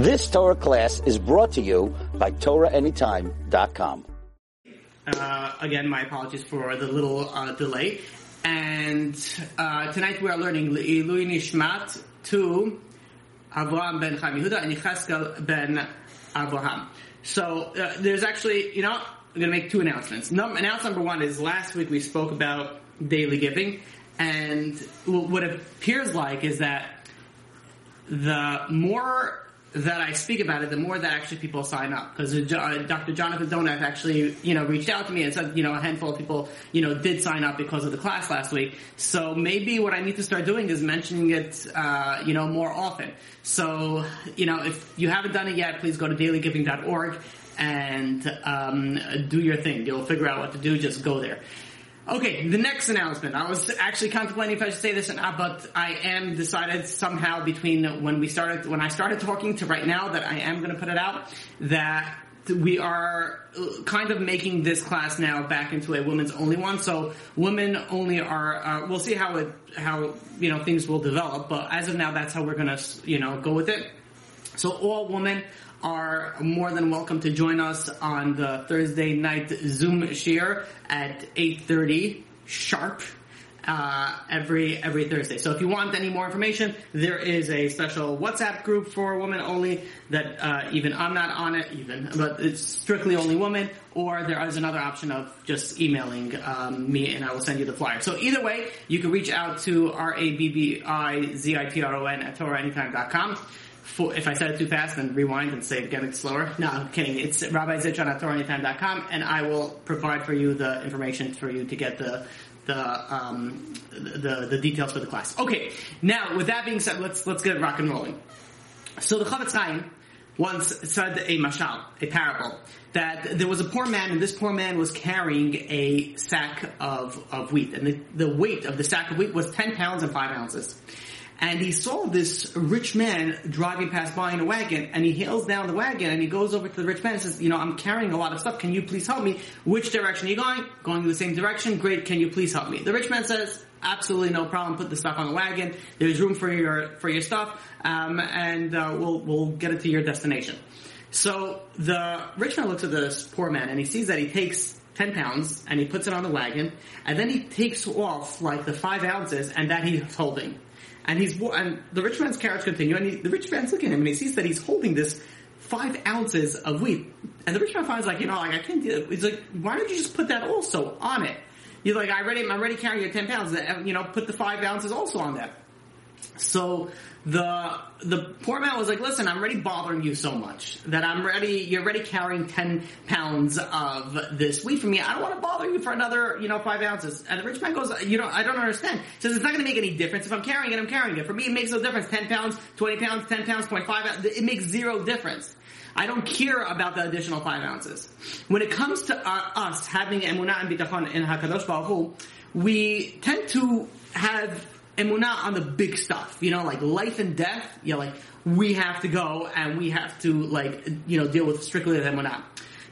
This Torah class is brought to you by TorahAnytime.com. Uh, again, my apologies for the little uh, delay. And uh, tonight we are learning Le'ilui Nishmat to Avraham ben Chaim and Yecheskel ben Avraham. So uh, there's actually, you know, I'm going to make two announcements. Num- announcement number one is last week we spoke about daily giving, and what appears like is that the more that I speak about it, the more that actually people sign up. Because uh, Dr. Jonathan Donath actually, you know, reached out to me and said, you know, a handful of people, you know, did sign up because of the class last week. So maybe what I need to start doing is mentioning it, uh, you know, more often. So, you know, if you haven't done it yet, please go to dailygiving.org and um, do your thing. You'll figure out what to do. Just go there. Okay, the next announcement. I was actually contemplating if I should say this or not, but I am decided somehow between when we started, when I started talking to right now that I am going to put it out, that we are uh, kind of making this class now back into a women's only one. So women only are, uh, we'll see how it, how, you know, things will develop, but as of now, that's how we're going to, you know, go with it. So all women are more than welcome to join us on the Thursday night Zoom share at 8.30 sharp. Uh, every every Thursday. So if you want any more information, there is a special WhatsApp group for women only that uh, even I'm not on it even, but it's strictly only women. Or there is another option of just emailing um, me and I will send you the flyer. So either way, you can reach out to r a b b i z i t r o n at torahanytime.com for, if I said it too fast, then rewind and say it again slower. No, I'm kidding. It's Rabbi Zitron at TorahAnytime.com, and I will provide for you the information for you to get the the um, the the details for the class. Okay, now with that being said, let's let's get rock and rolling. So the Chofetz Chaim once said a mashal, a parable, that there was a poor man, and this poor man was carrying a sack of of wheat, and the, the weight of the sack of wheat was ten pounds and five ounces and he saw this rich man driving past by in a wagon, and he hails down the wagon, and he goes over to the rich man and says, you know, I'm carrying a lot of stuff, can you please help me? Which direction are you going? Going the same direction? Great, can you please help me? The rich man says, absolutely no problem, put the stuff on the wagon, there's room for your, for your stuff, um, and uh, we'll, we'll get it to your destination. So the rich man looks at this poor man, and he sees that he takes 10 pounds and he puts it on the wagon and then he takes off like the five ounces and that he's holding. And he's and the rich man's carriage continue, and he, the rich man's looking at him, and he sees that he's holding this five ounces of wheat. And the rich man finds like, you know, like I can't do it. He's like, why don't you just put that also on it? He's like, I already, I'm already carrying your ten pounds. You know, put the five ounces also on that. So the the poor man was like, "Listen, I'm already bothering you so much that I'm ready. You're already carrying ten pounds of this wheat for me. I don't want to bother you for another, you know, five ounces." And the rich man goes, "You know, I don't understand." Says, "It's not going to make any difference if I'm carrying it. I'm carrying it. For me, it makes no difference. Ten pounds, twenty pounds, ten pounds, point five. It makes zero difference." I don't care about the additional five ounces. When it comes to uh, us having emunah and bitachon in Hakadosh Baruch Hu, we tend to have emunah on the big stuff, you know, like life and death. You know, like we have to go and we have to like you know deal with strictly the emunah.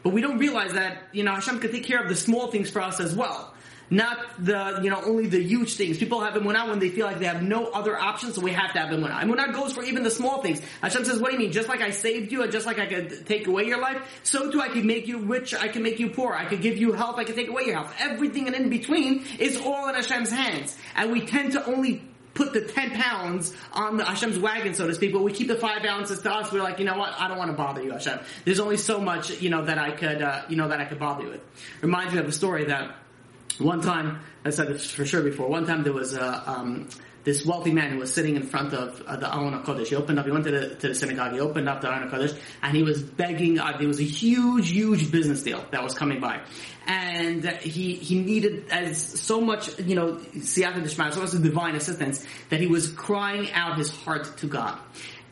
But we don't realize that you know Hashem can take care of the small things for us as well. Not the, you know, only the huge things. People have emunah when they feel like they have no other options, so we have to have emunah. Emunah goes for even the small things. Hashem says, what do you mean? Just like I saved you and just like I could take away your life, so too I can make you rich, I can make you poor, I can give you health, I can take away your health. Everything and in between is all in Hashem's hands. And we tend to only put the 10 pounds on the Hashem's wagon, so to speak, but we keep the five ounces to us. We're like, you know what? I don't want to bother you, Hashem. There's only so much, you know, that I could, uh, you know, that I could bother you with. Reminds me of a story that one time, I said this for sure before, one time there was a, um, this wealthy man who was sitting in front of uh, the Aron HaKodesh. He opened up, he went to the, to the synagogue, he opened up the Aron HaKodesh, and he was begging, uh, there was a huge, huge business deal that was coming by. And he, he needed as so much, you know, siyata d'shmaya, so much divine assistance, that he was crying out his heart to God.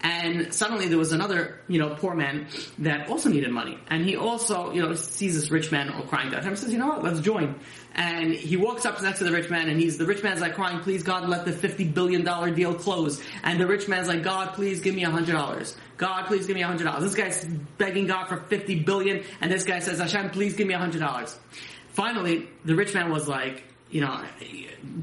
And suddenly there was another, you know, poor man that also needed money. And he also, you know, sees this rich man all crying out. And says, you know what, let's join. And he walks up next to the rich man and he's, the rich man's like crying, please God, let the $50 billion deal close. And the rich man's like, God, please give me a hundred dollars. God, please give me a hundred dollars. This guy's begging God for 50 billion and this guy says, Hashem, please give me a hundred dollars. Finally, the rich man was like, you know,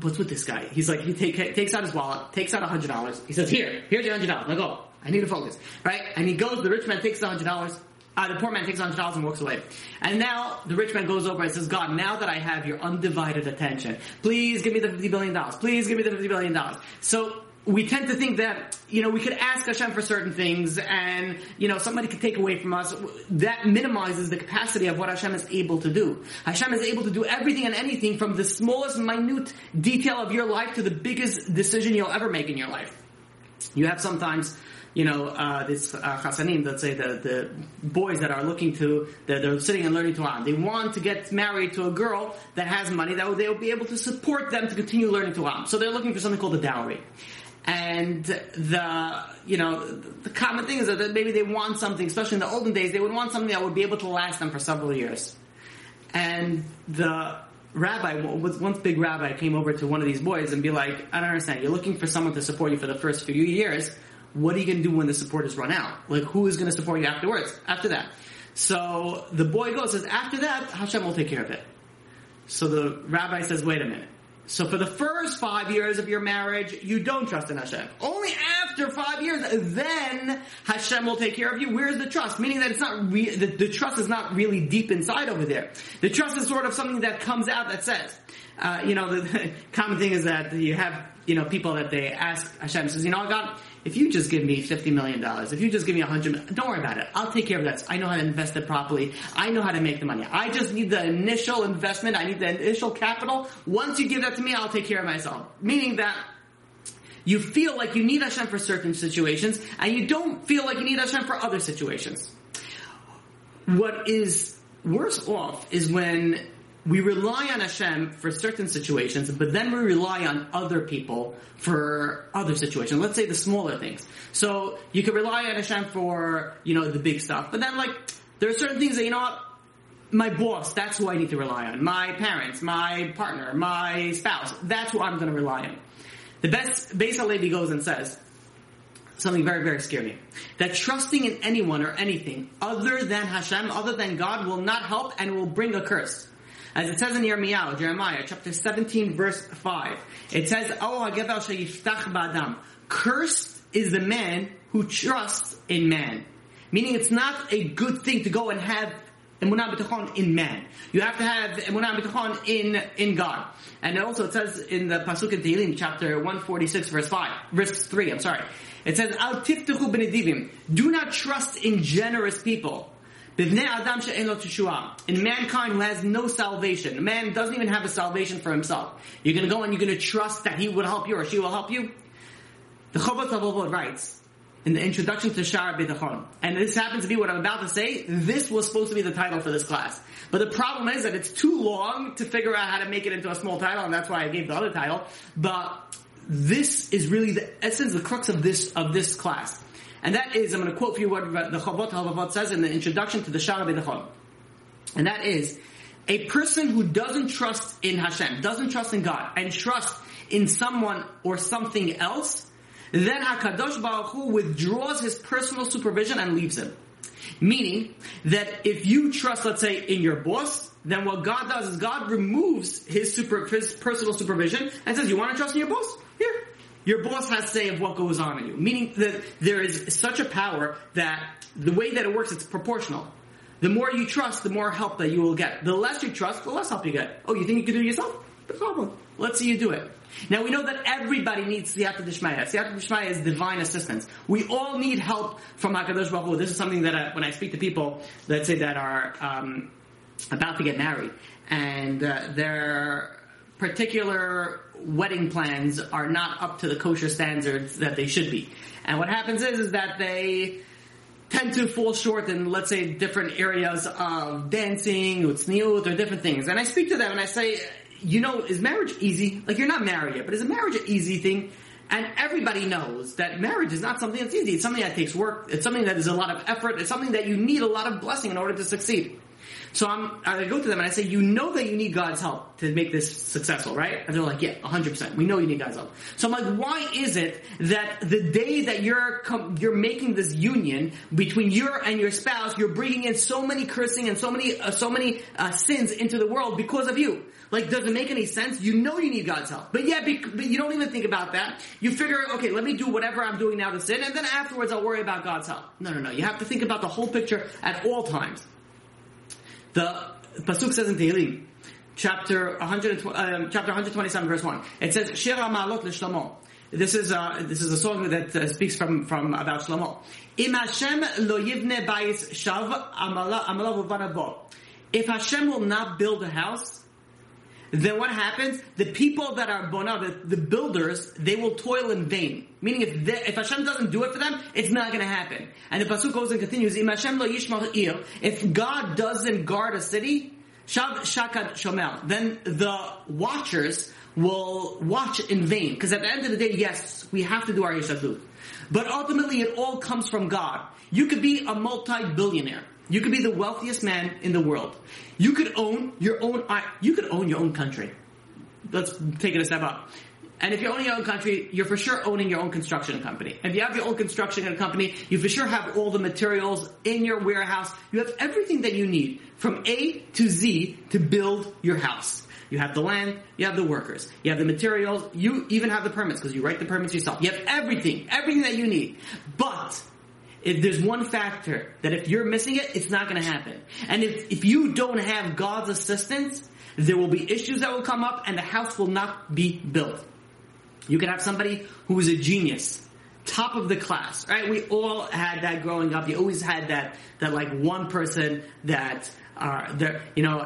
what's with this guy? He's like, he take, takes out his wallet, takes out a hundred dollars. He says, here, here's your hundred dollars. Now go. I need to focus, right? And he goes, the rich man takes the hundred dollars, uh, the poor man takes a hundred dollars and walks away. And now the rich man goes over and says, God, now that I have your undivided attention, please give me the fifty billion dollars. Please give me the fifty billion dollars. So we tend to think that, you know, we could ask Hashem for certain things and, you know, somebody could take away from us. That minimizes the capacity of what Hashem is able to do. Hashem is able to do everything and anything from the smallest minute detail of your life to the biggest decision you'll ever make in your life. You have sometimes, you know, uh, this uh, let's say the, the boys that are looking to, they're, they're sitting and learning Torah. They want to get married to a girl that has money that they'll be able to support them to continue learning Torah. So they're looking for something called a dowry. And the, you know, the common thing is that maybe they want something, especially in the olden days, they would want something that would be able to last them for several years. And the rabbi, once big rabbi came over to one of these boys and be like, I don't understand, you're looking for someone to support you for the first few years, what are you going to do when the support is run out? Like, who is going to support you afterwards, after that? So the boy goes, says, after that, Hashem will take care of it. So the rabbi says, wait a minute. So for the first five years of your marriage, you don't trust in Hashem. Only after five years, then Hashem will take care of you. Where's the trust? Meaning that it's not re- the, the, trust is not really deep inside over there. The trust is sort of something that comes out that says, uh, you know, the, the, common thing is that you have, you know, people that they ask Hashem says, you know, God, if you just give me fifty million dollars, if you just give me a hundred, don't worry about it. I'll take care of that. I know how to invest it properly. I know how to make the money. I just need the initial investment. I need the initial capital. Once you give that to me, I'll take care of myself. Meaning that you feel like you need Hashem for certain situations, and you don't feel like you need Hashem for other situations. What is worse off is when we rely on Hashem for certain situations, but then we rely on other people for other situations. Let's say the smaller things. So you can rely on Hashem for, you know, the big stuff, but then like, there are certain things that, you know my boss, that's who I need to rely on. My parents, my partner, my spouse, that's who I'm to rely on. The best, Beis Halevi goes and says, something very, very scary. That trusting in anyone or anything other than Hashem, other than God, will not help and will bring a curse. As it says in Yirmiyahu, Jeremiah, chapter 17, verse 5, it says, ba'adam. Cursed is the man who trusts in man. Meaning it's not a good thing to go and have emunah b'tachon in man. You have to have emunah b'tachon in, in God. And also it says in the Pasuk in Tehillim, chapter 146, verse 5, verse 3, I'm sorry. It says, Al tiftuchu b'nedivim. Do not trust in generous people. In mankind who has no salvation, man doesn't even have a salvation for himself. You're going to go and you're going to trust that he will help you or she will help you. The Chovot HaLevavot writes in the introduction to Sha'ar HaBitachon, and this happens to be what I'm about to say. This was supposed to be the title for this class, but the problem is that it's too long to figure out how to make it into a small title, and that's why I gave the other title. But this is really the essence, the crux of this of this class. And that is, I'm going to quote for you what the Chovot HaLevavot says in the introduction to the Sha'ar HaBitachon. And that is, a person who doesn't trust in Hashem, doesn't trust in God, and trusts in someone or something else, then HaKadosh Baruch Hu withdraws his personal supervision and leaves him. Meaning that if you trust, let's say, in your boss, then what God does is God removes his super, his personal supervision and says, you want to trust in your boss? Here, your boss has say of what goes on in you. Meaning that there is such a power that the way that it works, it's proportional. The more you trust, the more help that you will get. The less you trust, the less help you get. Oh, you think you can do it yourself? No problem. Let's see you do it. Now we know that everybody needs Siyata Dishmaya. Siyata Dishmaya is divine assistance. We all need help from HaKadosh Baruch Hu. This is something that I, when I speak to people, let's say that are um, about to get married, and uh, they're particular wedding plans are not up to the kosher standards that they should be. And what happens is, is that they tend to fall short in, let's say, different areas of dancing, utzniut, or different things. And I speak to them and I say, you know, is marriage easy? Like you're not married yet, but is a marriage an easy thing? And everybody knows that marriage is not something that's easy. It's something that takes work. It's something that is a lot of effort. It's something that you need a lot of blessing in order to succeed. So I'm, I go to them and I say, you know that you need God's help to make this successful, right? And they're like, yeah, 100%. We know you need God's help. So I'm like, why is it that the day that you're, com- you're making this union between you and your spouse, you're bringing in so many cursing and so many, uh, so many uh, sins into the world because of you? Like, does it make any sense? You know you need God's help. But yeah, but you don't even think about that. You figure, okay, let me do whatever I'm doing now to sin, and then afterwards I'll worry about God's help. No, no, no. You have to think about the whole picture at all times. The Pasuk says in Tehillim, chapter 100, um, chapter 127, verse 1. It says, Shir Ma'alot L'Shlomo. This is uh, this is a song that uh, speaks from from about Shlomo. Im Hashem lo yivne bayis shav amala If Hashem will not build a house, then what happens? The people that are bona, the, builders, they will toil in vain. Meaning, if, they, if Hashem doesn't do it for them, it's not going to happen. And the pasuk goes and continues: Im Hashem lo yishmal If God doesn't guard a city, shav shakad shomel, then the watchers will watch in vain. Because at the end of the day, yes, we have to do our yeshadut. But ultimately, it all comes from God. You could be a multi-billionaire. You could be the wealthiest man in the world. You could own your own, you could own your own country. Let's take it a step up. And if you own your own country, you're for sure owning your own construction company. If you have your own construction company, you for sure have all the materials in your warehouse. You have everything that you need from A to Z to build your house. You have the land, you have the workers, you have the materials, you even have the permits because you write the permits yourself. You have everything, everything that you need. But if there's one factor that if you're missing it, it's not going to happen. And if, if you don't have God's assistance, there will be issues that will come up and the house will not be built. You can have somebody who is a genius, top of the class, right? We all had that growing up. You always had that, that like one person that are there, you know,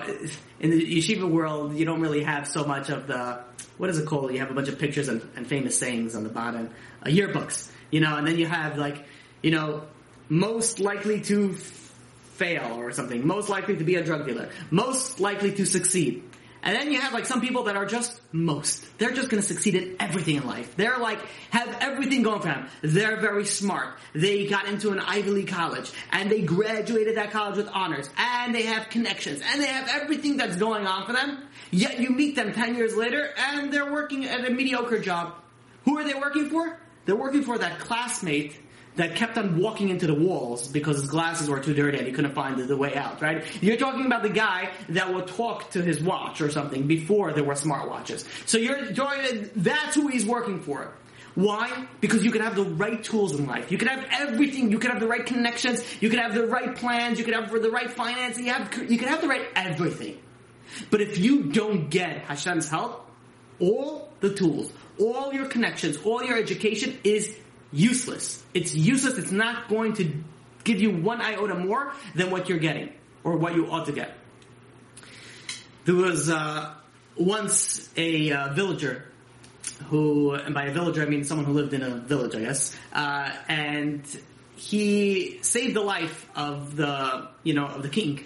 in the yeshiva world, you don't really have so much of the, what is it called? You have a bunch of pictures and, and famous sayings on the bottom, uh, yearbooks, you know, and then you have like, you know, most likely to fail or something, most likely to be a drug dealer, most likely to succeed. And then you have like some people that are just most. They're just gonna succeed in everything in life. They're like, have everything going for them. They're very smart. They got into an Ivy League college and they graduated that college with honors and they have connections and they have everything that's going on for them. Yet you meet them 10 years later and they're working at a mediocre job. Who are they working for? They're working for that classmate that kept on walking into the walls because his glasses were too dirty and he couldn't find the way out, right? You're talking about the guy that would talk to his watch or something before there were smartwatches. So you're talking, that's who he's working for. Why? Because you can have the right tools in life. You can have everything. You can have the right connections. You can have the right plans. You can have the right financing. You, have, you can have the right everything. But if you don't get Hashem's help, all the tools, all your connections, all your education is useless. It's useless. It's not going to give you one iota more than what you're getting or what you ought to get. There was uh, once a uh, villager who, and by a villager I mean someone who lived in a village, I guess, uh, and he saved the life of the, you know, of the king.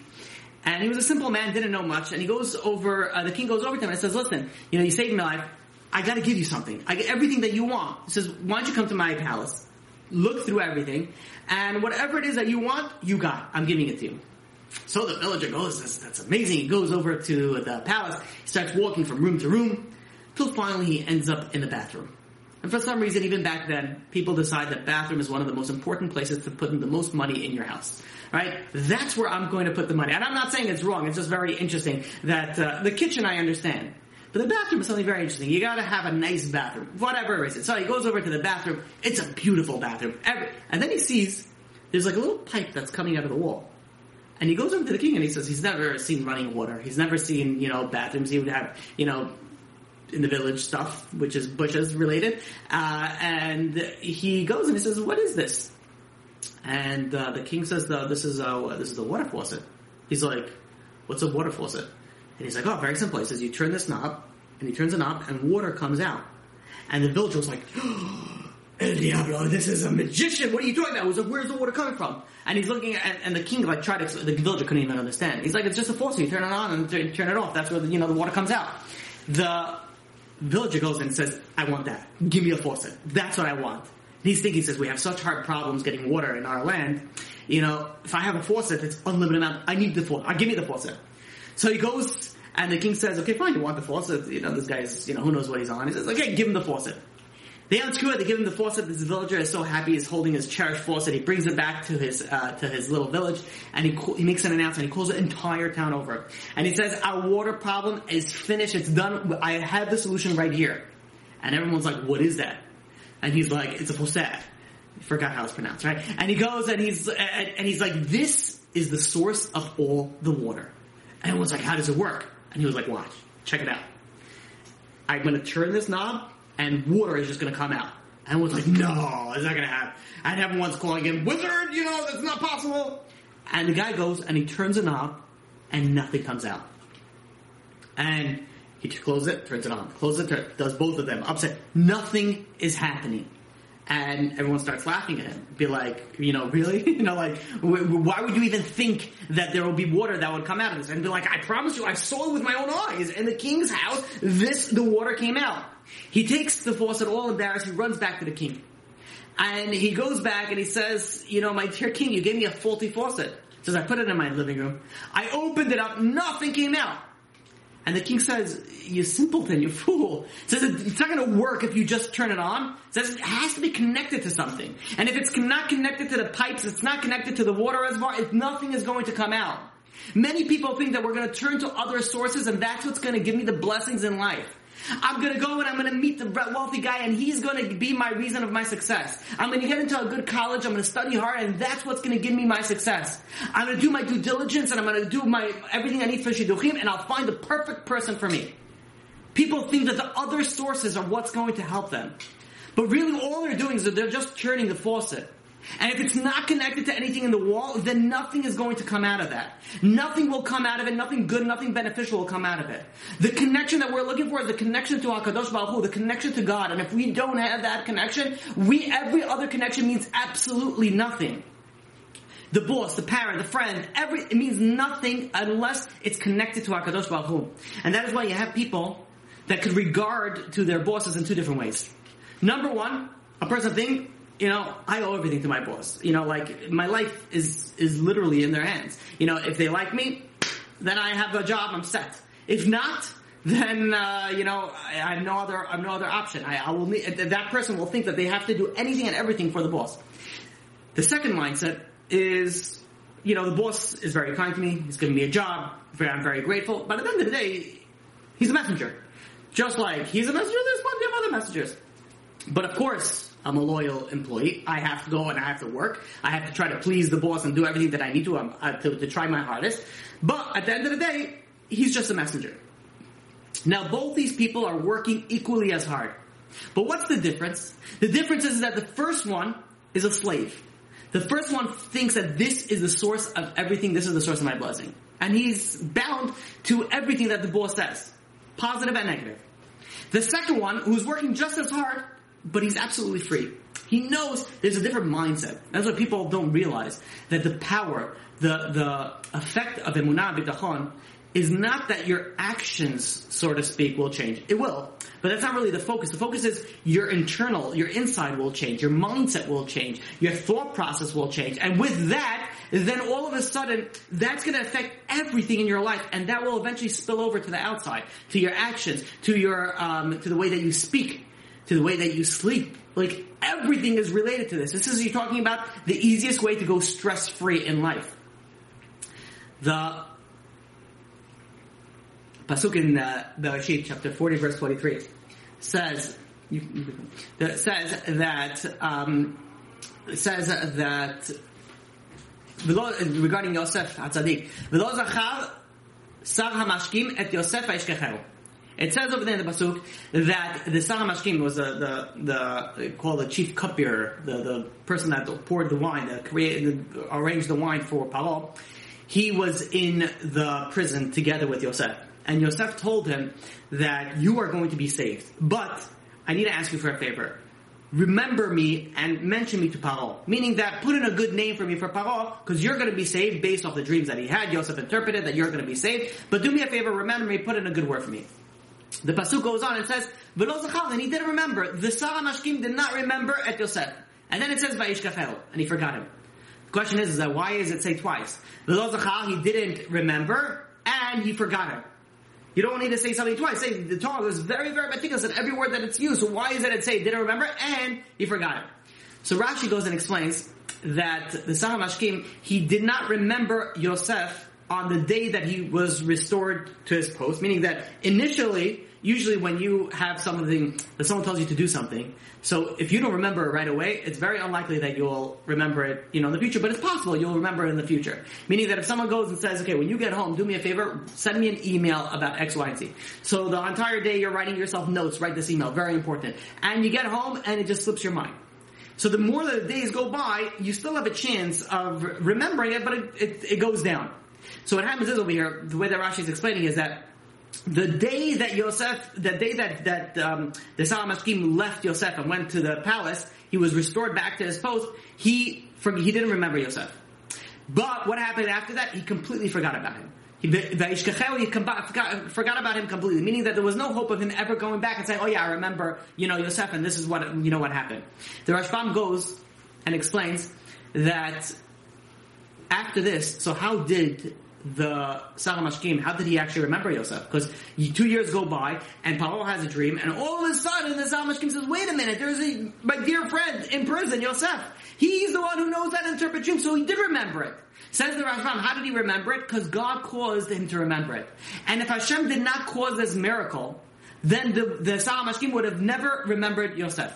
And he was a simple man, didn't know much, and he goes over, uh, the king goes over to him and says, listen, you know, you saved my life, I gotta give you something. I get everything that you want. He says, why don't you come to my palace? Look through everything, and whatever it is that you want, you got. I'm giving it to you. So the villager goes, that's, that's amazing. He goes over to the palace. He starts walking from room to room, till finally he ends up in the bathroom. And for some reason, even back then, people decide that bathroom is one of the most important places to put in the most money in your house. Right? That's where I'm going to put the money. And I'm not saying it's wrong. It's just very interesting that uh, the kitchen I understand. But the bathroom is something very interesting. You gotta have a nice bathroom. Whatever it is. So he goes over to the bathroom. It's a beautiful bathroom. Every, and then he sees there's like a little pipe that's coming out of the wall. And he goes over to the king and he says he's never seen running water. He's never seen, you know, bathrooms. He would have, you know, in the village stuff, which is bushes related. Uh, and he goes and he says, what is this? And uh, the king says, this is a, this is a water faucet. He's like, what's a water faucet? And he's like, oh, very simple. He says, you turn this knob, and he turns the knob, and water comes out. And the villager was like, El Diablo, this is a magician. What are you doing that? He was like, where's the water coming from? And he's looking at, and the king like tried to, the villager couldn't even understand. He's like, it's just a faucet. You turn it on and turn it off. That's where, the, you know, the water comes out. The villager goes and says, I want that. Give me a faucet. That's what I want. he's thinking, he says, we have such hard problems getting water in our land. You know, if I have a faucet, it's unlimited amount. I need the faucet. Uh, give me the faucet. So he goes, and the king says, okay, fine, you want the faucet? You know, this guy's, you know, who knows what he's on. He says, okay, give him the faucet. They unscrew it. They give him the faucet. This villager is so happy. He's holding his cherished faucet. He brings it back to his uh, to his little village, and he he makes an announcement. He calls the entire town over, and he says, "Our water problem is finished. It's done. I have the solution right here." And everyone's like, "What is that?" And he's like, "It's a faucet." Forgot how it's pronounced, right? And he goes and he's and, and he's like, "This is the source of all the water." And everyone's like, "How does it work?" And he was like, "Watch, check it out. I'm going to turn this knob." and water is just going to come out. And was like, no, it's not going to happen. And everyone's calling him, wizard, you know, that's not possible. And the guy goes and he turns a knob and nothing comes out. And he closes it, turns it on, closes it, does both of them, upset. Nothing is happening. And everyone starts laughing at him. Be like, you know, really? you know, like, why would you even think that there will be water that would come out of this? And be like, I promise you, I saw it with my own eyes. In the king's house, this, the water came out. He takes the faucet all embarrassed, he runs back to the king. And he goes back and he says, you know, my dear king, you gave me a faulty faucet. He says, I put it in my living room. I opened it up, nothing came out. And the king says, you simpleton, you fool. Says, it's not gonna work if you just turn it on. Says, it has to be connected to something. And if it's not connected to the pipes, it's not connected to the water reservoir, if nothing is going to come out. Many people think that we're gonna turn to other sources and that's what's gonna give me the blessings in life. I'm gonna go and I'm gonna meet the wealthy guy and he's gonna be my reason of my success. I'm gonna get into a good college, I'm gonna study hard and that's what's gonna give me my success. I'm gonna do my due diligence and I'm gonna do my, everything I need for shidduchim and I'll find the perfect person for me. People think that the other sources are what's going to help them. But really all they're doing is that they're just turning the faucet. And if it's not connected to anything in the wall, then nothing is going to come out of that. Nothing will come out of it, nothing good, nothing beneficial will come out of it. The connection that we're looking for is the connection to HaKadosh Baruch Hu, the connection to God. And if we don't have that connection, we, every other connection means absolutely nothing. The boss, the parent, the friend, every, it means nothing unless it's connected to HaKadosh Baruch Hu. And that is why you have people that could regard to their bosses in two different ways. Number one, a person think you know, I owe everything to my boss. You know, like my life is is literally in their hands. You know, if they like me, then I have a job. I'm set. If not, then uh, you know I, have no other I have no other option. I, I will that person will think that they have to do anything and everything for the boss. The second mindset is, you know, the boss is very kind to me. He's giving me a job. I'm very grateful. But at the end of the day, he's a messenger. Just like he's a messenger, there's plenty of other messengers. But of course, I'm a loyal employee. I have to go and I have to work. I have to try to please the boss and do everything that I need to, um, uh, to, to try my hardest. But at the end of the day, he's just a messenger. Now both these people are working equally as hard. But what's the difference? The difference is that the first one is a slave. The first one thinks that this is the source of everything, this is the source of my blessing. And he's bound to everything that the boss says. Positive and negative. The second one, who's working just as hard, but he's absolutely free. He knows there's a different mindset. That's what people don't realize. That the power, the, the effect of emunah bitachon is not that your actions, so to speak, will change. It will. But that's not really the focus. The focus is your internal, your inside will change, your mindset will change, your thought process will change. And with that, then all of a sudden, that's gonna affect everything in your life, and that will eventually spill over to the outside, to your actions, to your, um, to the way that you speak, to the way that you sleep. Like everything is related to this. This is you're talking about the easiest way to go stress free in life. The pasuk in the Bereshit, chapter forty, verse twenty-three, says you, you, says that um, says that regarding Yosef Hatzadik, "V'lo zachar sar hamashkim et Yosef ha'ishkecheru." It says over there in the pasuk that the Sar Mashkim was the the, the called the chief cupbearer, the the person that poured the wine, that created, arranged the wine for Paro. He was in the prison together with Yosef, and Yosef told him that you are going to be saved, but I need to ask you for a favor. Remember me and mention me to Paro. Meaning that put in a good name for me for Paro, because you're going to be saved based off the dreams that he had. Yosef interpreted that you're going to be saved. But do me a favor, remember me, put in a good word for me. The pasuk goes on and says, "V'lo zachal," and he didn't remember. The Sar Mashkim did not remember Yosef. And then it says Vayishkachel, and he forgot him. The question is, is that why is it say twice? V'lo zachal, he didn't remember, and he forgot him. You don't need to say something twice. Say the Torah is very, very meticulous in every word that it's used. So why is it it say didn't remember and he forgot it? So Rashi goes and explains that the Sar HaMashkim, he did not remember Yosef on the day that he was restored to his post, meaning that initially, usually when you have something, that someone tells you to do something, so if you don't remember it right away, it's very unlikely that you'll remember it, you know, in the future, but it's possible you'll remember it in the future. Meaning that if someone goes and says, okay, when you get home, do me a favor, send me an email about X, Y, and Z. So the entire day you're writing yourself notes, write this email, very important. And you get home and it just slips your mind. So the more the days go by, you still have a chance of remembering it, but it, it, it goes down. So what happens is over here, the way that Rashi is explaining is that the day that Yosef, the day that that um, the Sar HaMashkim left Yosef and went to the palace, he was restored back to his post. He from he didn't remember Yosef, but what happened after that? He completely forgot about him. He, he forgot, forgot about him completely, meaning that there was no hope of him ever going back and saying, "Oh yeah, I remember, you know, Yosef, and this is what you know what happened." The Rashbam goes and explains that after this, so how did the Sar HaMashkim, how did he actually remember Yosef? Because two years go by, and Paro has a dream, and all of a sudden the Sar HaMashkim says, wait a minute, there's a, my dear friend in prison, Yosef. He's the one who knows to interpret dreams, so he did remember it. Says the Rashbam, how did he remember it? Because God caused him to remember it. And if Hashem did not cause this miracle, then the, the would have never remembered Yosef.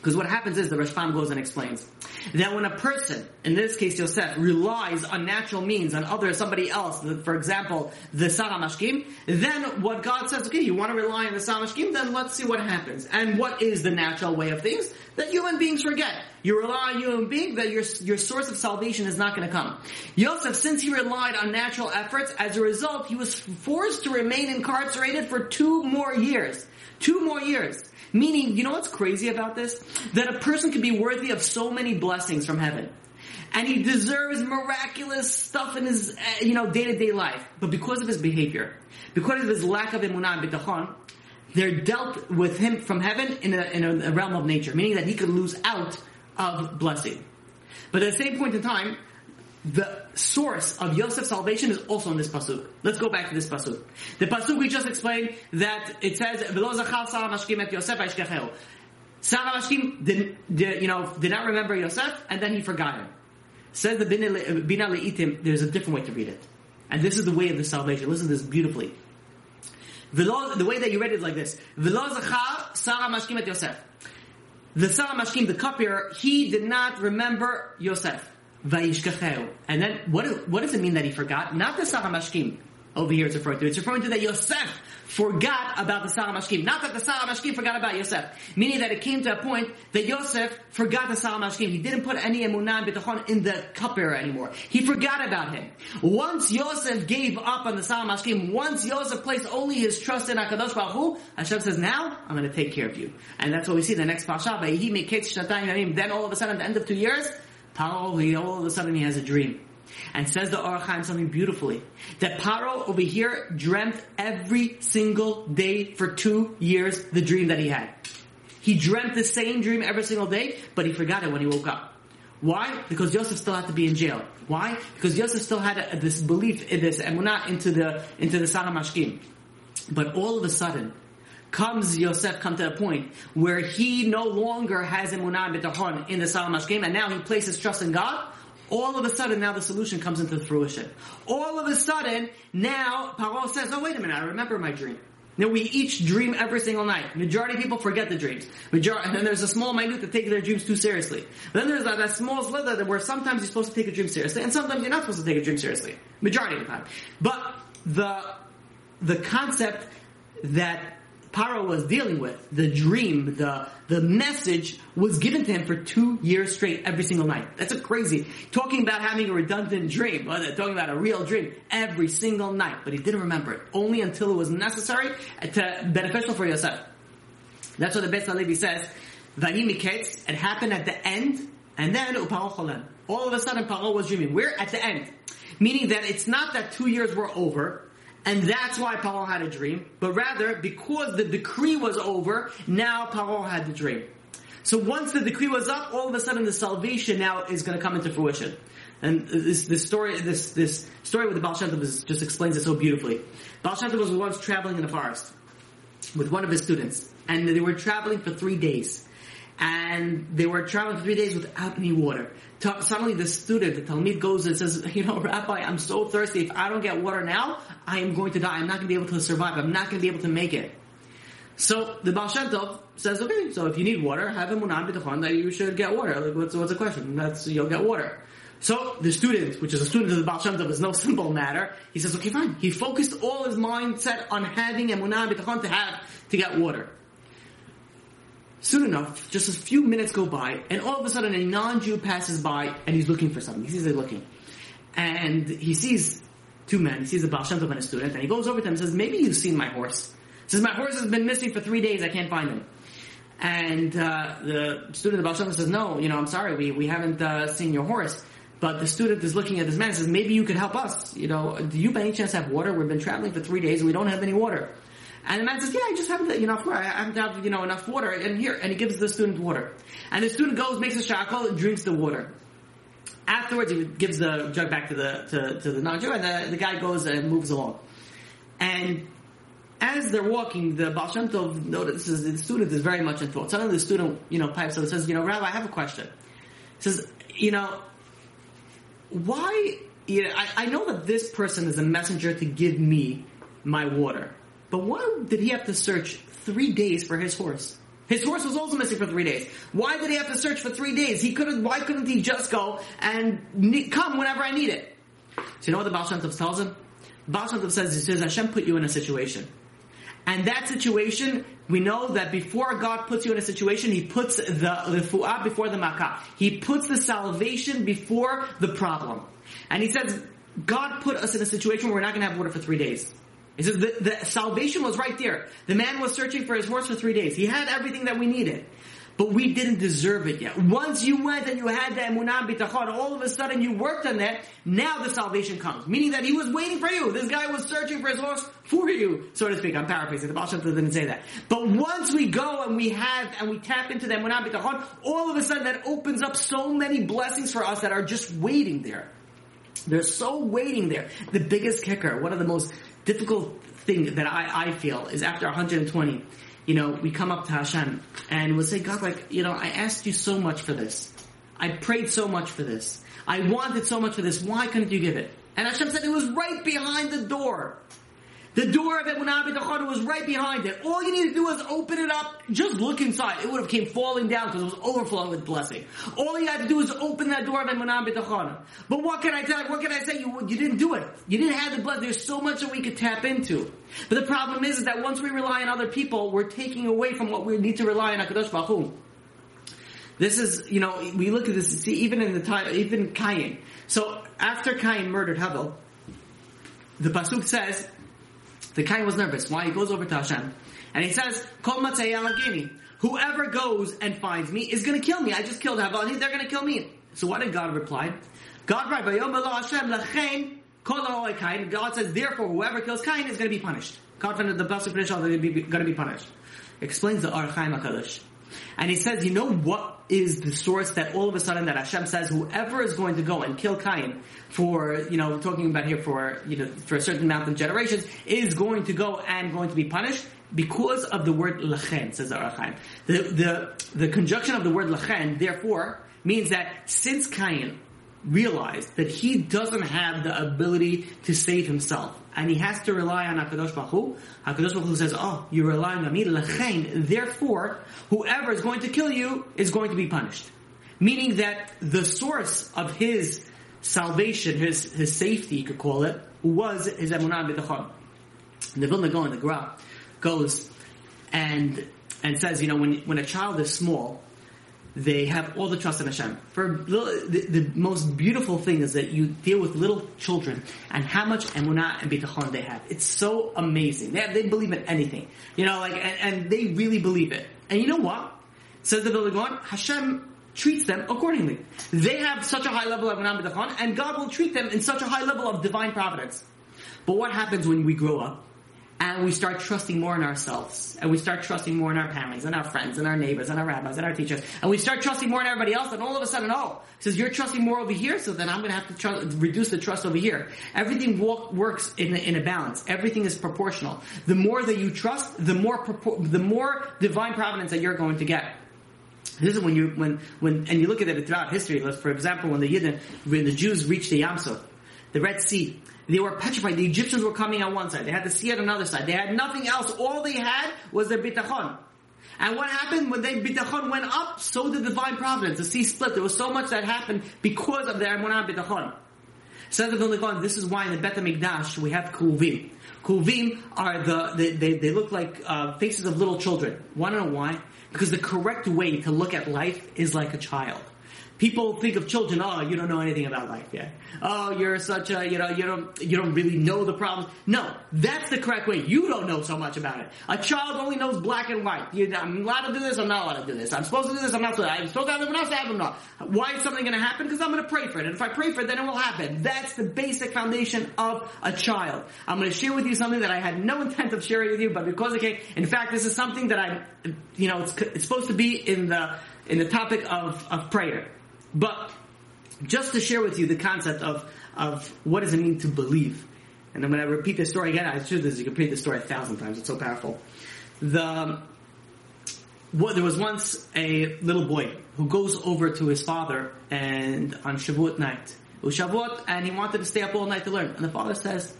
Because what happens is the Rashbam goes and explains that when a person, in this case Yosef, relies on natural means, on other somebody else, for example, the Sar HaMashkim, then what God says, okay, you want to rely on the Sar HaMashkim, then let's see what happens. And what is the natural way of things? That human beings forget. You rely on human beings, that your, your source of salvation is not going to come. Yosef, since he relied on natural efforts, as a result, he was forced to remain incarcerated for two more years. Two more years. Meaning, you know what's crazy about this? That a person can be worthy of so many blessings from heaven. And he deserves miraculous stuff in his, uh, you know, day-to-day life. But because of his behavior, because of his lack of emunah and bitachon, they're dealt with him from heaven in a, in a realm of nature, meaning that he could lose out of blessing. But at the same point in time, the source of Yosef's salvation is also in this pasuk. Let's go back to this pasuk. The pasuk we just explained that it says "V'lo zachal Sar HaMashkim et Yosef ha'ishkacheu." Sar HaMashkim did, did, you know did not remember Yosef, and then he forgot him. Says the Bina Le'itim. There's a different way to read it, and this is the way of the salvation. Listen to this beautifully. The way that you read it is like this: "V'lo zachal Sar HaMashkim et Yosef." The Sar HaMashkim, the cupbearer, he did not remember Yosef. And then, what, what does it mean that he forgot? Not the Sar HaMashkim over here it's referring to. It's referring to that Yosef forgot about the Sar HaMashkim. Not that the Sar HaMashkim forgot about Yosef. Meaning that it came to a point that Yosef forgot the Sar HaMashkim. He didn't put any emunah and in the cupbearer anymore. He forgot about him. Once Yosef gave up on the Sar HaMashkim, once Yosef placed only his trust in HaKadosh Baruch Hu, Hashem says, now I'm going to take care of you. And that's what we see in the next Parsha. Then all of a sudden, at the end of two years, Paro, he, all of a sudden he has a dream. And says the Orach something beautifully. That Paro over here dreamt every single day for two years the dream that he had. He dreamt the same dream every single day, but he forgot it when he woke up. Why? Because Yosef still had to be in jail. Why? Because Yosef still had a, this belief in this emunah into the into the Sar HaMashkim. But all of a sudden, comes Yosef come to a point where he no longer has emunah bitachon in the Sar HaMashkim, and now he places trust in God. All of a sudden, now the solution comes into fruition. All of a sudden, now Paro says, "Oh, wait a minute! I remember my dream." Now we each dream every single night. Majority of people forget the dreams. Majority, and then there's a small minute that take their dreams too seriously. Then there's that, that small slither where sometimes you're supposed to take a dream seriously, and sometimes you're not supposed to take a dream seriously. Majority of the time. But the the concept that Paro was dealing with, the dream, the the message was given to him for two years straight, every single night. That's a crazy talking about having a redundant dream, or talking about a real dream every single night. But he didn't remember it only until it was necessary to beneficial for Yosef. That's what the Beis Halevi says. Vayimiketz. It happened at the end, and then All of a sudden, Paro was dreaming. We're at the end, meaning that it's not that two years were over and that's why Paro had a dream, but rather because the decree was over, now Paro had the dream. So once the decree was up, all of a sudden the salvation now is going to come into fruition. And this, this story, this, this story with the Baal just explains it so beautifully. Baal was once traveling in the forest with one of his students, and they were traveling for three days. And they were traveling three days without any water. Suddenly the student, the Talmud goes and says, you know, Rabbi, I'm so thirsty. If I don't get water now, I am going to die. I'm not going to be able to survive. I'm not going to be able to make it. So the Baal Shem Tov says, okay, so if you need water, have a munam bitachon that you should get water. Like, what's, what's the question? That's, you'll get water. So the student, which is a student of the Baal Shem Tov, is no simple matter. He says, okay, fine. He focused all his mindset on having a munam bitachon to have to get water. Soon enough, just a few minutes go by, and all of a sudden a non-Jew passes by, and he's looking for something. He sees they're looking. And he sees two men. He sees the Baal Shem Tov and a student, and he goes over to them and says, maybe you've seen my horse. He says, my horse has been missing for three days, I can't find him. And uh, the student of Baal Shem Tov says, no, you know, I'm sorry, we, we haven't uh, seen your horse. But the student is looking at this man and says, maybe you could help us. You know, do you by any chance have water? We've been traveling for three days and we don't have any water. And the man says, yeah, I just haven't enough water. I haven't have, you know, enough water. And here, and he gives the student water. And the student goes, makes a shehakol, drinks the water. Afterwards, he gives the jug back to the, to, to the non-Jew, and the, the guy goes and moves along. And as they're walking, the Baal Shem Tov notices the student is very much in thought. Suddenly the student, you know, pipes up and says, you know, Rabbi, I have a question. He says, you know, why, you know, I, I know that this person is a messenger to give me my water. But why did he have to search three days for his horse? His horse was also missing for three days. Why did he have to search for three days? He couldn't, why couldn't he just go and come whenever I need it? So you know what the Baal Shem Tov tells him? Baal Shem Tov says, he says, Hashem put you in a situation. And that situation, we know that before God puts you in a situation, He puts the, the fu'ah before the makkah. He puts the salvation before the problem. And He says, God put us in a situation where we're not going to have water for three days. He says the, the salvation was right there. The man was searching for his horse for three days. He had everything that we needed. But we didn't deserve it yet. Once you went and you had the emunah bitachon, all of a sudden you worked on that, now the salvation comes. Meaning that he was waiting for you. This guy was searching for his horse for you, so to speak. I'm paraphrasing. The Baal Shem didn't say that. But once we go and we have, and we tap into the emunah bitachon, all of a sudden that opens up so many blessings for us that are just waiting there. They're so waiting there. The biggest kicker, one of the most difficult thing that I, I feel is after 120, you know, we come up to Hashem and we'll say, God, like, you know, I asked you so much for this. I prayed so much for this. I wanted so much for this. Why couldn't you give it? And Hashem said it was right behind the door. The door of Emunah B'Tachon was right behind it. All you need to do is open it up, just look inside. It would have came falling down because it was overflowing with blessing. All you had to do is open that door of Emunah B'Tachon. But what can I tell? you? What can I say? You you didn't do it. You didn't have the blessing. There's so much that we could tap into. But the problem is, is that once we rely on other people, we're taking away from what we need to rely on Hakadosh Baruch Hu. This is, you know, we look at this. And see, even in the time, even Cain. So after Cain murdered Havel, the pasuk says the Cain was nervous. Why? He goes over to Hashem. And he says, Kol. Whoever goes and finds me is going to kill me. I just killed Havel. They're going to kill me. So what did God reply? God replied, God says, therefore, whoever kills Cain is going to be punished. God found the best Pasuk Penish are going to be punished. Explains the Ohr HaChaim HaKadosh. And he says, you know what is the source that all of a sudden that Hashem says whoever is going to go and kill Cain for, you know, talking about here for, you know, for a certain amount of generations is going to go and going to be punished because of the word lachen, says Ohr HaChaim. The, the, the conjunction of the word lachen, therefore, means that since Cain realized that he doesn't have the ability to save himself, and he has to rely on Hakadosh Baruch Hu. Hakadosh Baruch Hu says, "Oh, you're relying on me, lachen. Therefore, whoever is going to kill you is going to be punished." Meaning that the source of his salvation, his his safety, you could call it, was his emunah b'tachon. The Vilna Gaon, the Gra, goes and and says, you know, when when a child is small, they have all the trust in Hashem. For the, the, most beautiful thing is that you deal with little children and how much emunah and bitachon they have. It's so amazing. They have, they believe in anything, you know, like and, and they really believe it. And you know what? Says the Vilna Gaon, Hashem treats them accordingly. They have such a high level of emunah and bitachon, and God will treat them in such a high level of divine providence. But what happens when we grow up? And we start trusting more in ourselves, and we start trusting more in our parents, and our friends, and our neighbors, and our rabbis, and our teachers, and we start trusting more in everybody else, and all of a sudden, oh, says you're trusting more over here, so then I'm going to have to reduce the trust over here. Everything walk, works in a, in a balance. Everything is proportional. The more that you trust, the more the more divine providence that you're going to get. This is when you when when and you look at it throughout history. For example, when the Yidden, when the Jews reached the Yam Suf, the Red Sea, they were petrified. The Egyptians were coming on one side. They had the sea on another side. They had nothing else. All they had was their bitachon. And what happened when their bitachon went up? So did divine providence. The sea split. There was so much that happened because of their emunah bitachon. Says the this is why in the Bet HaMikdash we have keruvim. Keruvim are the, they, they, they look like uh, faces of little children. Wanna know why? Because the correct way to look at life is like a child. People think of children, oh, you don't know anything about life yet. Oh, you're such a, you know, you don't, you don't really know the problems. No, that's the correct way. You don't know so much about it. A child only knows black and white. You, I'm allowed to do this, I'm not allowed to do this. I'm supposed to do this, I'm not supposed to. I'm supposed to have not supposed to have them, not. Why is something going to happen? Because I'm going to pray for it. And if I pray for it, then it will happen. That's the basic foundation of a child. I'm going to share with you something that I had no intent of sharing with you, but because came, in fact, this is something that I, you know, it's, it's supposed to be in the, in the topic of, of prayer. But just to share with you the concept of of what does it mean to believe, and I'm going to repeat this story again. I should this. You can repeat the story a thousand times. It's so powerful. The what, there was once a little boy who goes over to his father and on Shavuot night, it was Shavuot, and he wanted to stay up all night to learn. And the father says,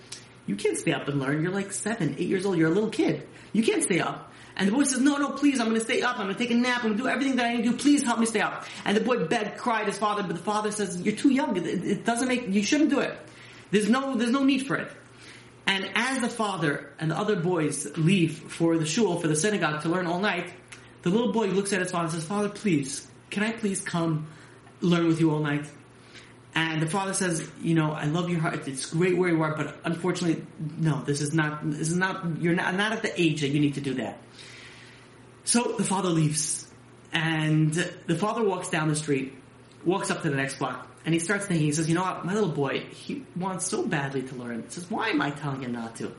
"You can't stay up and learn. You're like seven, eight years old. You're a little kid. You can't stay up." And the boy says, no, no, please, I'm going to stay up. I'm going to take a nap. I'm going to do everything that I need to do. Please help me stay up. And the boy begged, cried his father, but the father says, you're too young. It, it doesn't make, you shouldn't do it. There's no, there's no need for it. And as the father and the other boys leave for the shul, for the synagogue to learn all night, the little boy looks at his father and says, Father, please, can I please come learn with you all night? And the father says, you know, I love your heart. It's great where you are, but unfortunately, no, this is not, this is not, you're not, not at the age that you need to do that. So the father leaves, and the father walks down the street, walks up to the next block, and he starts thinking, he says, you know what, my little boy, he wants so badly to learn. He says, why am I telling him not to?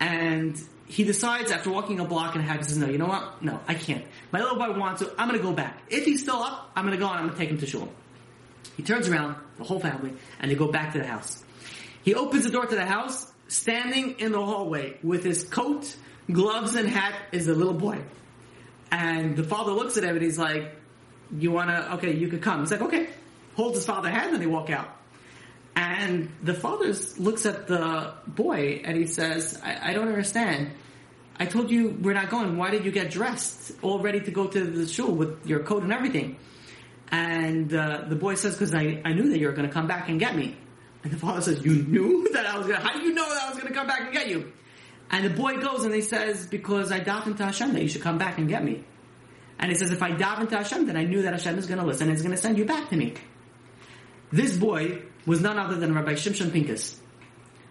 And he decides after walking a block and a half, he says, no, you know what? No, I can't. My little boy wants to, I'm gonna go back. If he's still up, I'm gonna go and I'm gonna take him to shul. He turns around, the whole family, and they go back to the house. He opens the door to the house, standing in the hallway with his coat, gloves, and hat is the little boy. And the father looks at him and he's like, you wanna, okay, you could come. He's like, okay. Holds his father's hand and they walk out. And the father looks at the boy and he says, I, I don't understand. I told you we're not going. Why did you get dressed all ready to go to the shul with your coat and everything? And uh, the boy says, because I, I knew that you were going to come back and get me. And the father says, you knew that I was going to, how do you know that I was going to come back and get you? And the boy goes and he says, because I davened to Hashem that you should come back and get me. And he says, if I davened to Hashem, then I knew that Hashem is going to listen and is going to send you back to me. This boy was none other than Rabbi Shimshon Pincus,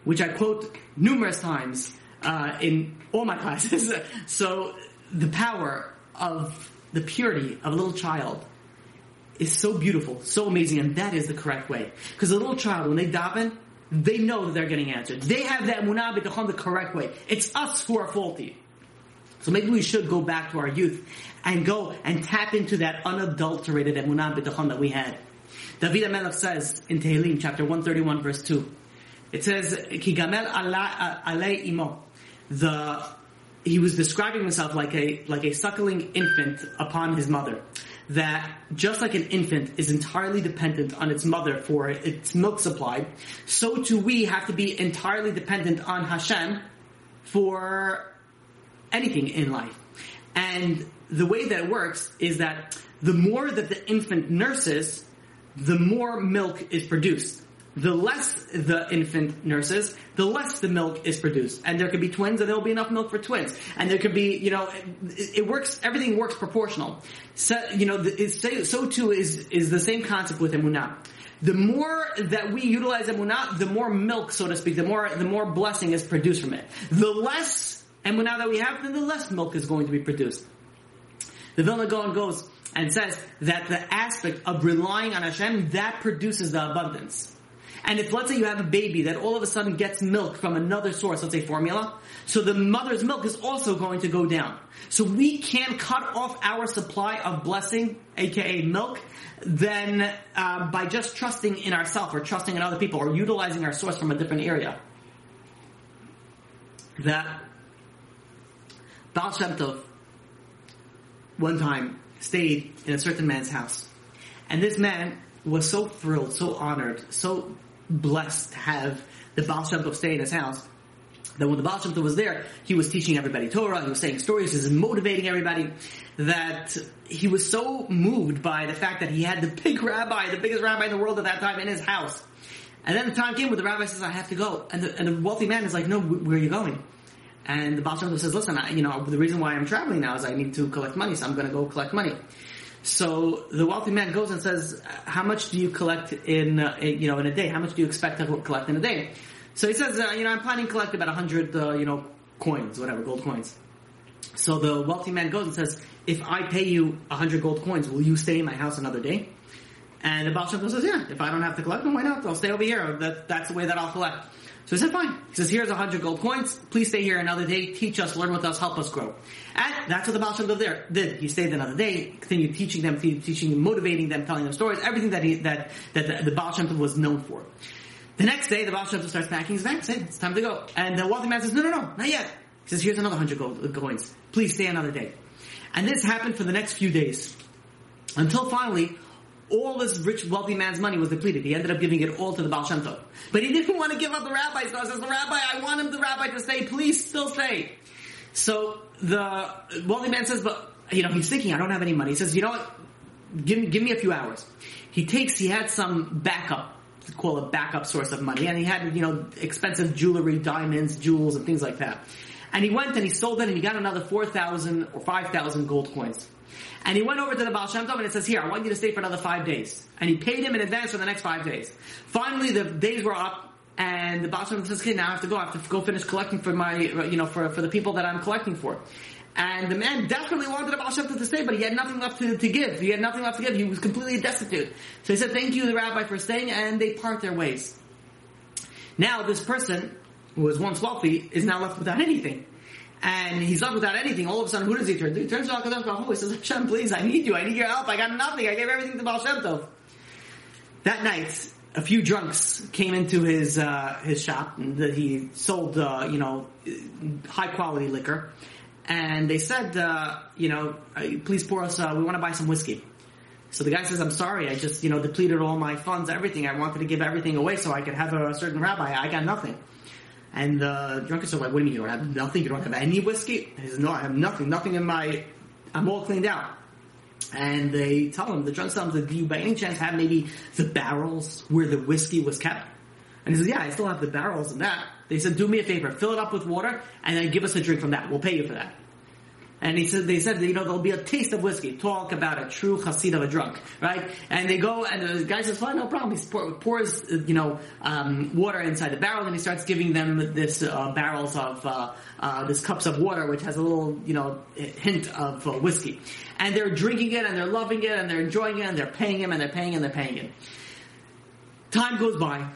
which I quote numerous times uh, in all my classes. so the power of the purity of a little child is so beautiful, so amazing, and that is the correct way. Because a little child, when they daven, they know that they're getting answered. They have that munah the correct way. It's us who are faulty. So maybe we should go back to our youth and go and tap into that unadulterated emunah bitachon that we had. David HaMelech says in Tehillim chapter 131 verse 2, it says, Ki gamel alei imo. The, he was describing himself like a, like a suckling infant upon his mother that just like an infant is entirely dependent on its mother for its milk supply, so too we have to be entirely dependent on Hashem for anything in life. And the way that it works is that the more that the infant nurses, the more milk is produced the less the infant nurses, the less the milk is produced. And there could be twins and there'll be enough milk for twins. And there could be, you know, it, it works, everything works proportional. So, you know, so too is, is the same concept with emunah. The more that we utilize emunah, the more milk, so to speak, the more, the more blessing is produced from it. The less emunah that we have, then the less milk is going to be produced. The Vilna Gaon goes and says that the aspect of relying on Hashem, that produces the abundance. And if let's say you have a baby that all of a sudden gets milk from another source, let's say formula, so the mother's milk is also going to go down. So we can cut off our supply of blessing, aka milk, then uh, by just trusting in ourselves or trusting in other people or utilizing our source from a different area. That Baal Shem Tov one time stayed in a certain man's house. And this man was so thrilled, so honored, so blessed to have the Baal Shem Tov stay in his house that when the Baal Shem Tov was there, he was teaching everybody Torah, he was saying stories, he was motivating everybody, that he was so moved by the fact that he had the big rabbi, the biggest rabbi in the world at that time in his house. And then the time came where the rabbi says, I have to go. And the, and the wealthy man is like, no, where are you going? And the Baal Shem Tov says, listen, I, you know, the reason why I'm traveling now is I need to collect money, so I'm going to go collect money. So the wealthy man goes and says, "How much do you collect in, uh, you know in a day? How much do you expect to collect in a day?" So he says, uh, "You know, I'm planning to collect about hundred, uh, you know, coins, whatever, gold coins." So the wealthy man goes and says, "If I pay you hundred gold coins, will you stay in my house another day?" And the Baal Shem Tov says, "Yeah, if I don't have to collect them, why not? I'll stay over here. That, that's the way that I'll collect." So he said, fine. He says, here's a hundred gold coins. Please stay here another day. Teach us, learn with us, help us grow. And that's what the Baal Shem Tov there did. He stayed another day, continued teaching them, teaching, motivating them, telling them stories, everything that he, that, that the, the Baal Shem Tov was known for. The next day, the Baal Shem Tov starts packing his bags. It's time to go. And the wealthy man says, no, no, no, not yet. He says, here's another hundred gold uh, coins. Please stay another day. And this happened for the next few days. Until finally, all this rich, wealthy man's money was depleted. He ended up giving it all to the Baal Shem Tov. But he didn't want to give up the rabbi, so he says, the rabbi, I want him, the rabbi, to stay. Please still stay. So the wealthy man says, but, you know, he's thinking, I don't have any money. He says, you know what? Give me, give me a few hours. He takes, he had some backup, call a backup source of money, and he had, you know, expensive jewelry, diamonds, jewels, and things like that. And he went and he sold it and he got another 4,000 or 5,000 gold coins. And he went over to the Baal Shem Tov and it says, here, I want you to stay for another five days. And he paid him in advance for the next five days. Finally, the days were up and the Baal Shem Tov says, okay, now I have to go. I have to go finish collecting for my, you know, for, for the people that I'm collecting for. And the man desperately wanted the Baal Shem Tov to stay, but he had nothing left to, to give. He had nothing left to give. He was completely destitute. So he said, thank you, the rabbi, for staying, and they part their ways. Now, this person, who was once wealthy, is now left without anything and he's left without anything. All of a sudden, who does he turn to? He turns to HaKadosh Baruch Hu. He says, Hashem, please, I need you. I need your help. I got nothing. I gave everything to Baal Shem Tov. That night, a few drunks came into his uh, his shop that he sold, uh, you know, high quality liquor, and they said, uh, you know, please pour us. Uh, we want to buy some whiskey. So the guy says, I'm sorry, I just, you know, depleted all my funds, everything. I wanted to give everything away so I could have a certain rabbi. I got nothing. And uh, the drunkard said, like, what do you mean you don't have nothing? You don't have any whiskey? he says, no, I have nothing. Nothing in my, I'm all cleaned out. And they tell him, the drunk tell him, do you by any chance have maybe the barrels where the whiskey was kept? And he says, yeah, I still have the barrels and that. They said, do me a favor, fill it up with water and then give us a drink from that. We'll pay you for that. And he said, they said, you know, there'll be a taste of whiskey. Talk about a true chassid of a drunk, right? And they go, and the guy says, fine, no problem. He pours, you know, um, water inside the barrel, and he starts giving them this uh, barrels of, uh, uh, this cups of water, which has a little, you know, hint of uh, whiskey. And they're drinking it, and they're loving it, and they're enjoying it, and they're paying him, and they're paying, and they're paying him. Time goes by,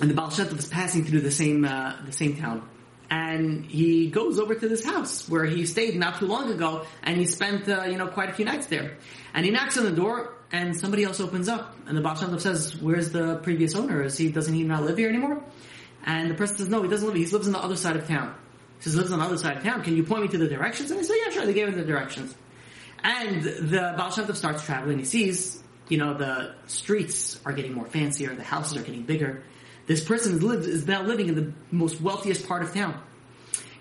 and the Baal is passing through the same, uh, the same town and he goes over to this house where he stayed not too long ago, and he spent uh, you know quite a few nights there. And he knocks on the door, and somebody else opens up, and the Baal says, "Where's the previous owner? Is he doesn't he not live here anymore?" And the person says, "No, he doesn't live. here. He lives on the other side of town." He says, "Lives on the other side of town. Can you point me to the directions?" And they say, "Yeah, sure." They gave him the directions, and the Baal starts traveling. He sees, you know, the streets are getting more fancier, the houses are getting bigger. This person lives, is now living in the most wealthiest part of town.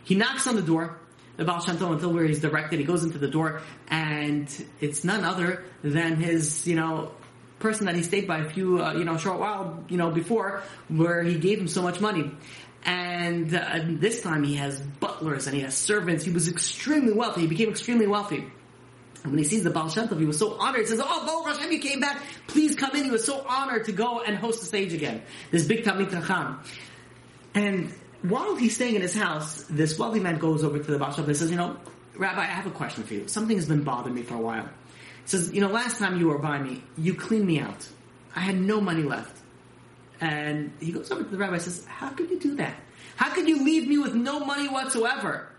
He knocks on the door, the Baal Shem Tov, until where he's directed. He goes into the door, and it's none other than his, you know, person that he stayed by a few, uh, you know, short while, you know, before, where he gave him so much money. And uh, this time he has butlers and he has servants. He was extremely wealthy. He became extremely wealthy. When he sees the Baal Shem Tov, he was so honored. He says, "Oh, Baruch Hashem, you came back. Please come in." He was so honored to go and host the stage again. This big Talmid Chacham. And while he's staying in his house, this wealthy man goes over to the Baal Shem Tov and says, "You know, Rabbi, I have a question for you. Something has been bothering me for a while." He says, "You know, last time you were by me, you cleaned me out. I had no money left. And he goes over to the rabbi and says, how could you do that? How could you leave me with no money whatsoever?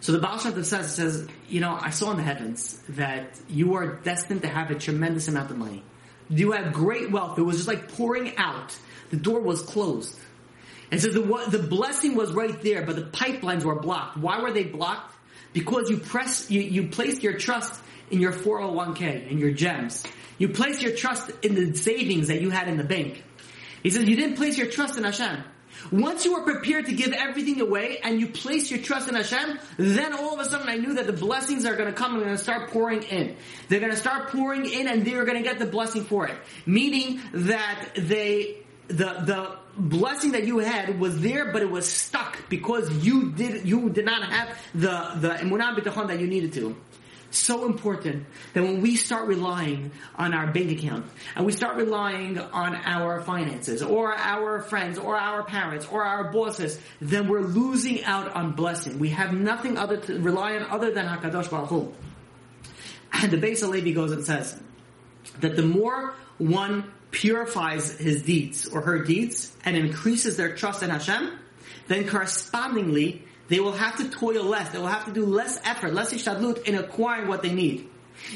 So the Baal Shem Tov says, says, you know, I saw in the heavens that you are destined to have a tremendous amount of money. You have great wealth. It was just like pouring out. The door was closed. And so the, the blessing was right there, but the pipelines were blocked. Why were they blocked? Because you press, you, you placed your trust in your 401k and your gems. You placed your trust in the savings that you had in the bank. He says you didn't place your trust in Hashem. Once you are prepared to give everything away and you place your trust in Hashem, then all of a sudden I knew that the blessings are going to come and going to start pouring in. They're going to start pouring in and they're going to get the blessing for it. Meaning that they, the, the blessing that you had was there, but it was stuck because you did, you did not have the, the emunah that you needed to so important that when we start relying on our bank account and we start relying on our finances or our friends or our parents or our bosses, then we're losing out on blessing. We have nothing other to rely on other than Hakadosh Baruch Hu. And the Beis Halevi goes and says that the more one purifies his deeds or her deeds and increases their trust in Hashem, then correspondingly they will have to toil less. They will have to do less effort, less ishtadlut in acquiring what they need.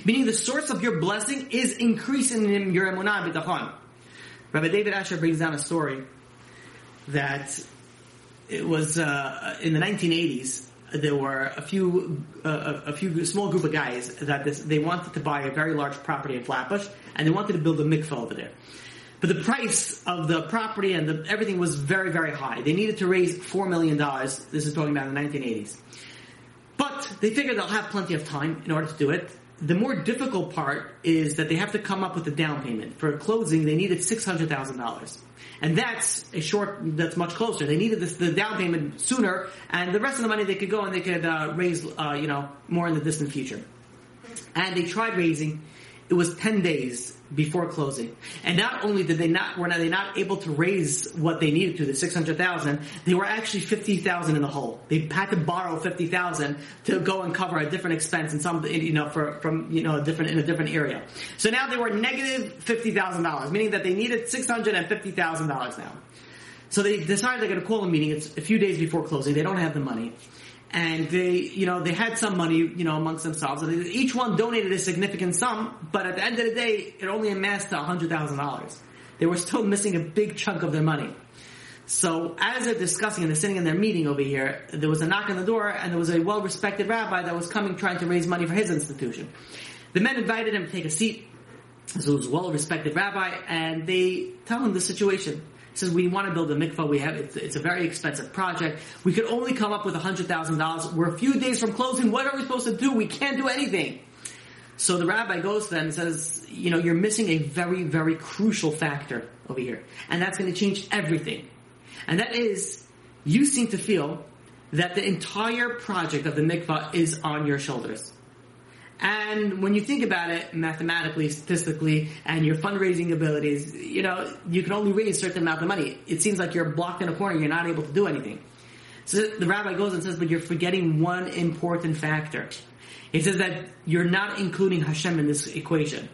Meaning the source of your blessing is increasing in your emunah bitachon. Rabbi David Asher brings down a story that it was uh, in the 1980s. There were a few, uh, a few small group of guys that this, they wanted to buy a very large property in Flatbush, and they wanted to build a mikveh over there. But the price of the property and the, everything was very, very high. They needed to raise $4 million. This is talking about the 1980s. But they figured they'll have plenty of time in order to do it. The more difficult part is that they have to come up with a down payment. For closing, they needed $600,000. And that's a short, that's much closer. They needed this, the down payment sooner, and the rest of the money they could go and they could uh, raise, uh, you know, more in the distant future. And they tried raising. It was 10 days before closing. And not only did they not were they not able to raise what they needed to the six hundred thousand, they were actually fifty thousand in the hole. They had to borrow fifty thousand to go and cover a different expense in some you know for from you know a different in a different area. So now they were negative fifty thousand dollars, meaning that they needed six hundred and fifty thousand dollars now. So they decided they're going to call a meeting. It's a few days before closing. They don't have the money and they, you know, they had some money, you know, amongst themselves. And each one donated a significant sum, but at the end of the day, it only amassed to hundred thousand dollars. They were still missing a big chunk of their money. So as they're discussing and they're sitting in their meeting over here, there was a knock on the door, and there was a well-respected rabbi that was coming trying to raise money for his institution. The men invited him to take a seat. So it was a well-respected rabbi, and they tell him the situation says we want to build a mikvah. We have it's, it's, a very expensive project. We could only come up with hundred thousand dollars. We're a few days from closing. What are we supposed to do? We can't do anything. So the rabbi goes to them and says, you know, you're missing a very, very crucial factor over here, and that's going to change everything. And that is, you seem to feel that the entire project of the mikvah is on your shoulders. And when you think about it mathematically, statistically, and your fundraising abilities, you know, you can only raise a certain amount of money. It seems like you're blocked in a corner, you're not able to do anything. So the rabbi goes and says, but you're forgetting one important factor. He says that you're not including Hashem in this equation.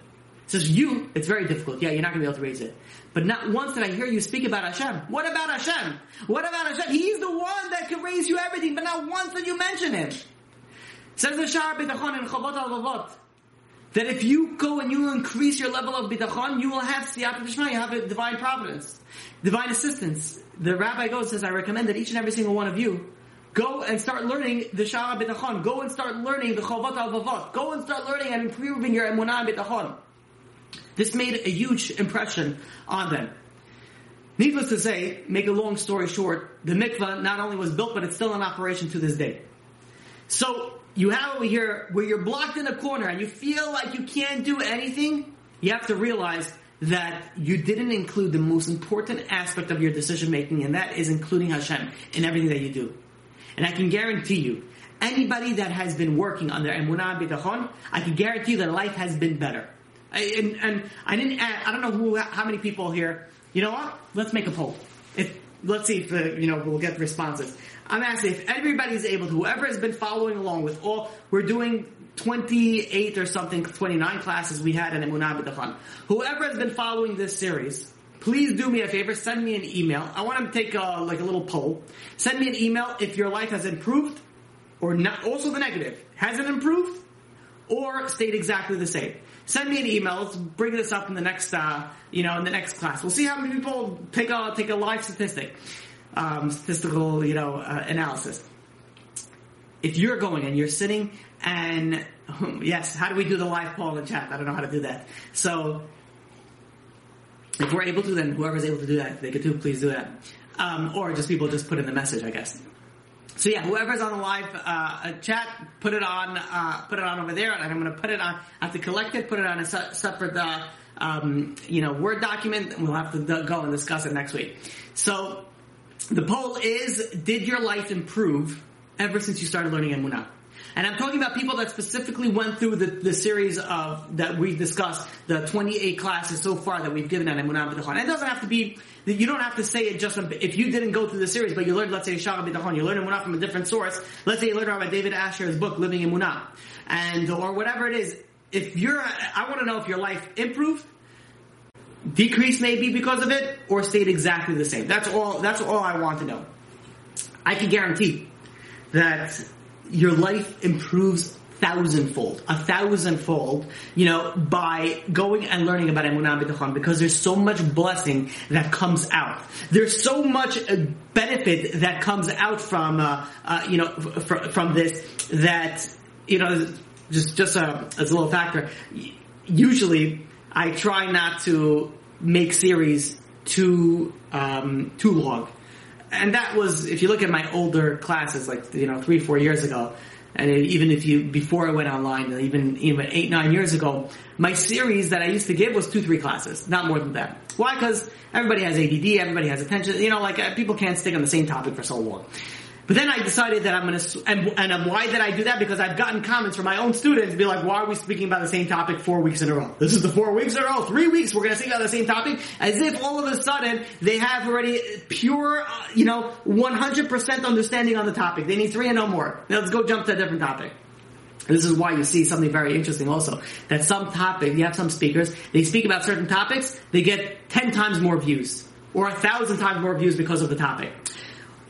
He says, you, it's very difficult. Yeah, you're not going to be able to raise it. But not once did I hear you speak about Hashem. What about Hashem? What about Hashem? He's the one that can raise you everything, but not once did you mention him. Says the Sha'ar Bitachon in Chavot al that if you go and you increase your level of bitachon, you will have siyat d'shma, you have a divine providence, divine assistance. The rabbi goes says, I recommend that each and every single one of you go and start learning the Sha'ar Bitachon. Go and start learning the Chavot al Go and start learning and improving your emunah bitachon. This made a huge impression on them. Needless to say, make a long story short, the mikvah not only was built, but it's still in operation to this day. So you have over here where you're blocked in a corner and you feel like you can't do anything, you have to realize that you didn't include the most important aspect of your decision making, and that is including Hashem in everything that you do. And I can guarantee you, anybody that has been working on their emunah bitachon, I can guarantee you that life has been better. I, and, and, I didn't add, I don't know who, how many people here, you know what? Let's make a poll. If, let's see if, uh, you know, we'll get responses. I'm asking if everybody's able to, whoever has been following along with all, we're doing 28 or something, 29 classes we had in Emunah B'Tachon. Whoever has been following this series, please do me a favor. Send me an email. I want to take a, like a little poll. Send me an email if your life has improved or not. Also the negative. Has it improved or stayed exactly the same? Send me an email. Let's bring this up in the next, uh, you know, in the next class. We'll see how many people take a take a live statistic, um, statistical, you know, uh, analysis. If you're going and you're sitting and yes, how do we do the live poll in chat? I don't know how to do that. So if we're able to, then whoever's able to do that, they could do, please do that. Um, or just people just put in the message, I guess. So yeah, whoever's on the live uh, chat, put it on, uh, put it on over there, and I'm going to put it on. I have to collect it, put it on a se- separate, uh, um, you know, Word document, and we'll have to d- go and discuss it next week. So the poll is: Did your life improve ever since you started learning Emunah? And I'm talking about people that specifically went through the, the series of that we've discussed, the 28 classes so far that we've given on Emunah B'tachon. And it doesn't have to be, you don't have to say it just, if you didn't go through the series, but you learned, let's say, Sha'ar B'tachon, you learned Emunah from a different source, let's say you learned about David Asher's book, Living Emunah, and, or whatever it is, if you're, I want to know if your life improved, decreased maybe because of it, or stayed exactly the same. That's all, that's all I want to know. I can guarantee that your life improves thousandfold, a thousandfold, you know, by going and learning about Emunah because there's so much blessing that comes out. There's so much uh, benefit that comes out from, uh, uh, you know, f- from this that, you know, just, just a, as a little factor. Usually I try not to make series too, um, too long and that was if you look at my older classes, like you know three four years ago, and even if you before I went online, even even eight nine years ago, my series that I used to give was two three classes, not more than that. Why? Because everybody has ADD, everybody has attention. You know, like uh, people can't stick on the same topic for so long. But then I decided that I'm going to, and, and why did I do that? Because I've gotten comments from my own students be like, why are we speaking about the same topic four weeks in a row? This is the four weeks in a row, three weeks, we're going to speak about the same topic, as if all of a sudden they have already pure, uh, you know, 100% understanding on the topic. They need three and no more. Now let's go jump to a different topic. This is why you see something very interesting also. That some topic, you have some speakers, they speak about certain topics, they get 10 times more views. Or a thousand times more views because of the topic.